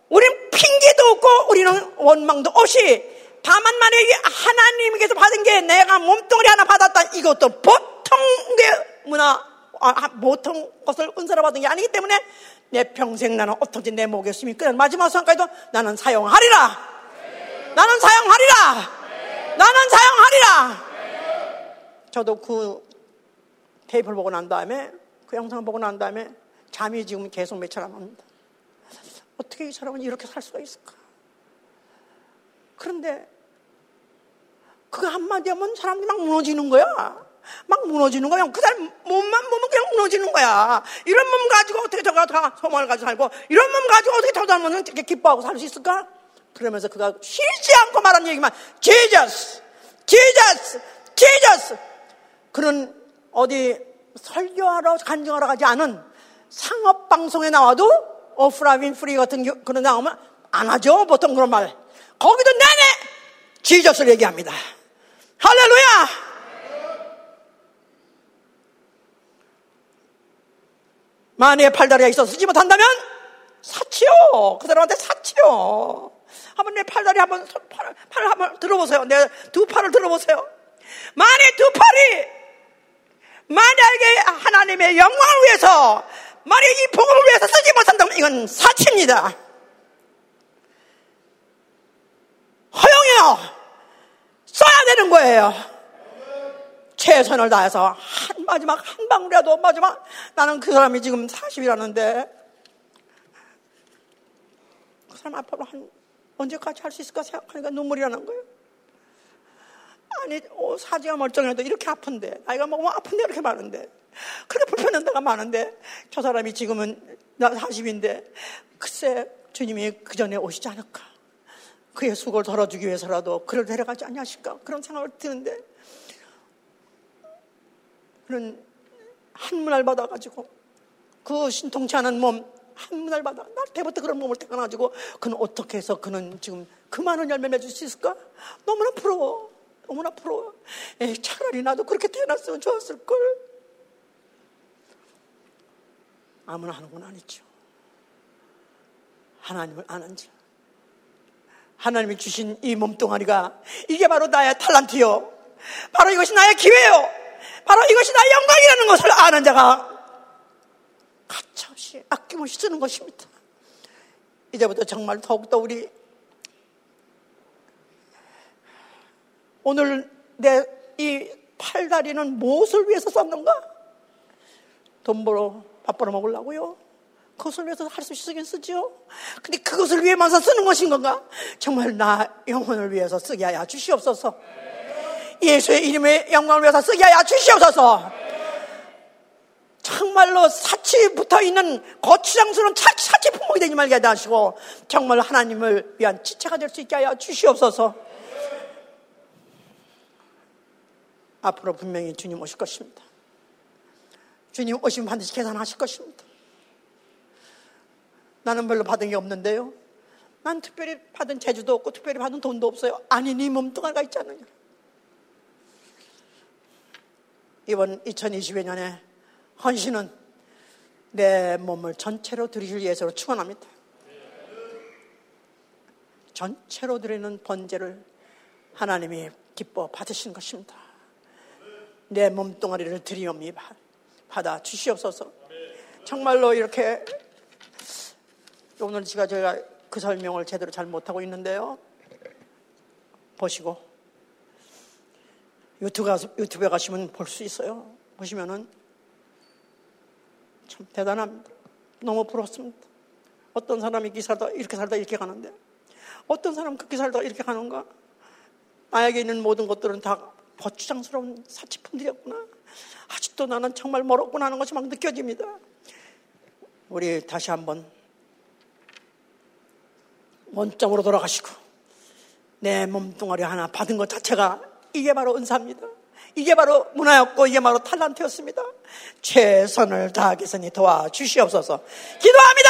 우리는 핑계도 없고 우리는 원망도 없이 다만 만약에 하나님께서 받은 게 내가 몸뚱아리 하나 받았다 이것도 보통의 문화 아, 보통 것을 은사로 받은 게 아니기 때문에 내 평생 나는 어떻게 내 목에 숨이 끓는 마지막 순간까지도 나는 사용하리라 나는 사용하리라 나는 사용하리라 저도 그 테이프를 보고 난 다음에 그 영상을 보고 난 다음에 잠이 지금 계속 안 옵니다 어떻게 이 사람은 이렇게 살 수가 있을까 그런데 그 한마디 하면 사람들이 막 무너지는 거야. 막 무너지는 거야. 그 사람 몸만 보면 그냥 무너지는 거야. 이런 몸 가지고 어떻게 저가 다 소망을 가지고 살고, 이런 몸 가지고 어떻게 저 사람은 이렇게 기뻐하고 살 수 있을까? 그러면서 그가 쉬지 않고 말하는 얘기만, Jesus! Jesus! Jesus! 그는 어디 설교하러, 간증하러 가지 않은 상업 방송에 나와도 오프라 윈프리 같은 그런 나오면 안 하죠. 보통 그런 말. 거기도 내내 지저스를 얘기합니다. 할렐루야! 만약에 팔다리가 있어서 쓰지 못한다면 사치요. 그 사람한테 사치요. 한번 내 팔다리 한번 팔, 팔 한번 들어보세요. 내 두 팔을 들어보세요. 만약에 두 팔이 만약에 하나님의 영광을 위해서 만약에 이 복음을 위해서 쓰지 못한다면 이건 사치입니다. 허용해요. 써야 되는 거예요. 최선을 다해서 한 마지막 한 방울이라도 마지막 나는 그 사람이 지금 40이라는데 그 사람 앞으로 한 언제까지 할 수 있을까 생각하니까 눈물이 나는 거예요. 아니 어, 사지가 멀쩡해도 이렇게 아픈데 나이가 먹으면 아픈데 이렇게 많은데 그렇게 불편한 데가 많은데 저 사람이 지금은 나 40인데 글쎄 주님이 그 전에 오시지 않을까 그의 수고를 덜어주기 위해서라도 그를 데려가지 않냐실까 그런 생각을 드는데 그는 한문을 받아가지고 그 신통치 않은 몸 한문을 받아 날 때부터 그런 몸을 태어나가지고 그는 어떻게 해서 그는 지금 그 많은 열매 맺을 수 있을까? 너무나 부러워 너무나 부러워 에이, 차라리 나도 그렇게 태어났으면 좋았을걸 아무나 하는 건 아니죠 하나님을 아는 자 하나님이 주신 이 몸뚱아리가 이게 바로 나의 탈란트요. 바로 이것이 나의 기회요. 바로 이것이 나의 영광이라는 것을 아는 자가 가차 없이 아낌없이 쓰는 것입니다. 이제부터 정말 더욱더 우리 오늘 내 이 팔다리는 무엇을 위해서 썼는가? 돈 벌어 밥 벌어 먹으려고요? 그것을 위해서 할 수 있으긴 쓰죠. 근데 그것을 위해만서 쓰는 것인 건가? 정말 나 영혼을 위해서 쓰게 하여 주시옵소서. 예수의 이름의 영광을 위해서 쓰게 하여 주시옵소서. 정말로 사 치 붙어 있는 거추장스러운 사치 품목이 되지 말게 하시고 정말 하나님을 위한 지체가 될 수 있게 하여 주시옵소서. 앞으로 분명히 주님 오실 것입니다. 주님 오시면 반드시 계산하실 것입니다. 나는 별로 받은 게 없는데요. 난 특별히 받은 재주도 없고 특별히 받은 돈도 없어요. 아니, 네 몸뚱아리가 있지 않느냐. 이번 2020년에 헌신은 내 몸을 전체로 드리실 예수로 축원합니다. 전체로 드리는 번제를 하나님이 기뻐 받으신 것입니다. 내 몸뚱아리를 드리옵니 받아 주시옵소서. 정말로 이렇게 오늘 제가 제가 그 설명을 제대로 잘 못하고 있는데요. 보시고 유튜브 유튜브에 가시면 볼 수 있어요. 보시면은 참 대단합니다. 너무 부럽습니다. 어떤 사람이 이 살다 이렇게 살다 이렇게 가는데 어떤 사람 그렇게 살다 이렇게 가는가? 나에게 있는 모든 것들은 다 거추장스러운 사치품들이었구나. 아직도 나는 정말 멀었구나 하는 것이 막 느껴집니다. 우리 다시 한번 원점으로 돌아가시고 내 몸뚱아리 하나 받은 것 자체가 이게 바로 은사입니다. 이게 바로 문화였고 이게 바로 탈란트였습니다. 최선을 다하겠으니 도와주시옵소서. 기도합니다!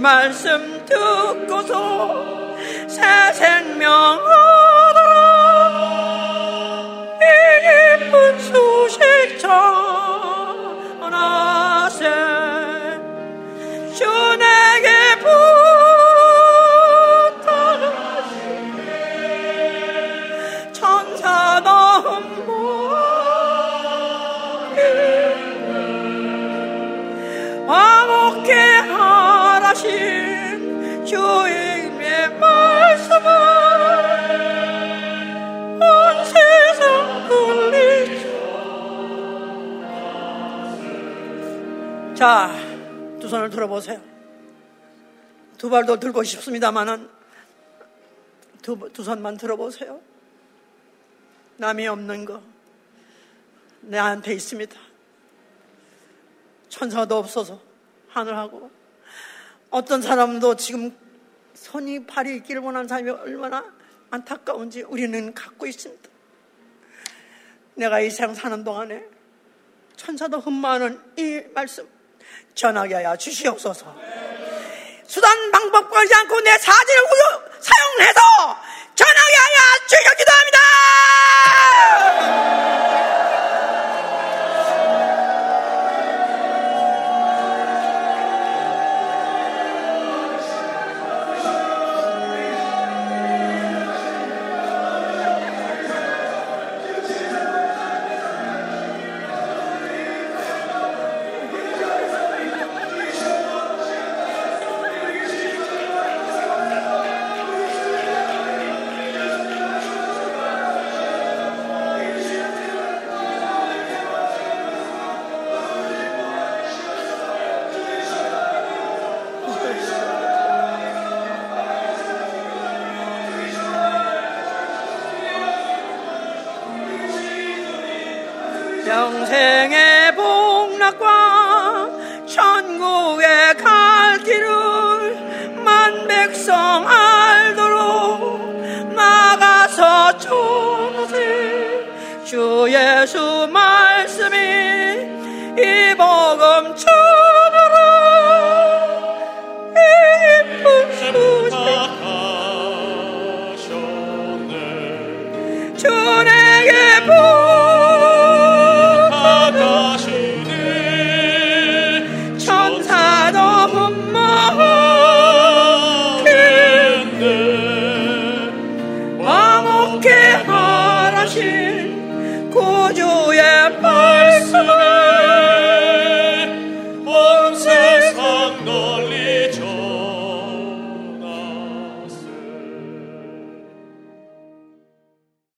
말씀 듣고서 새 생명 자, 두 손을 들어보세요. 두 발도 들고 싶습니다만은 두, 두 손만 들어보세요. 남이 없는 거 내한테 있습니다. 천사도 없어서 하늘하고 어떤 사람도 지금 손이 발이 있기를 원하는 사람이 얼마나 안타까운지 우리는 갖고 있습니다. 내가 이 세상 사는 동안에 천사도 흠모하는 이 말씀 전하게 하여 주시옵소서. 수단 방법 걸지 않고 내 사진을 사용해서 전하게 하여 주시옵 기도합니다.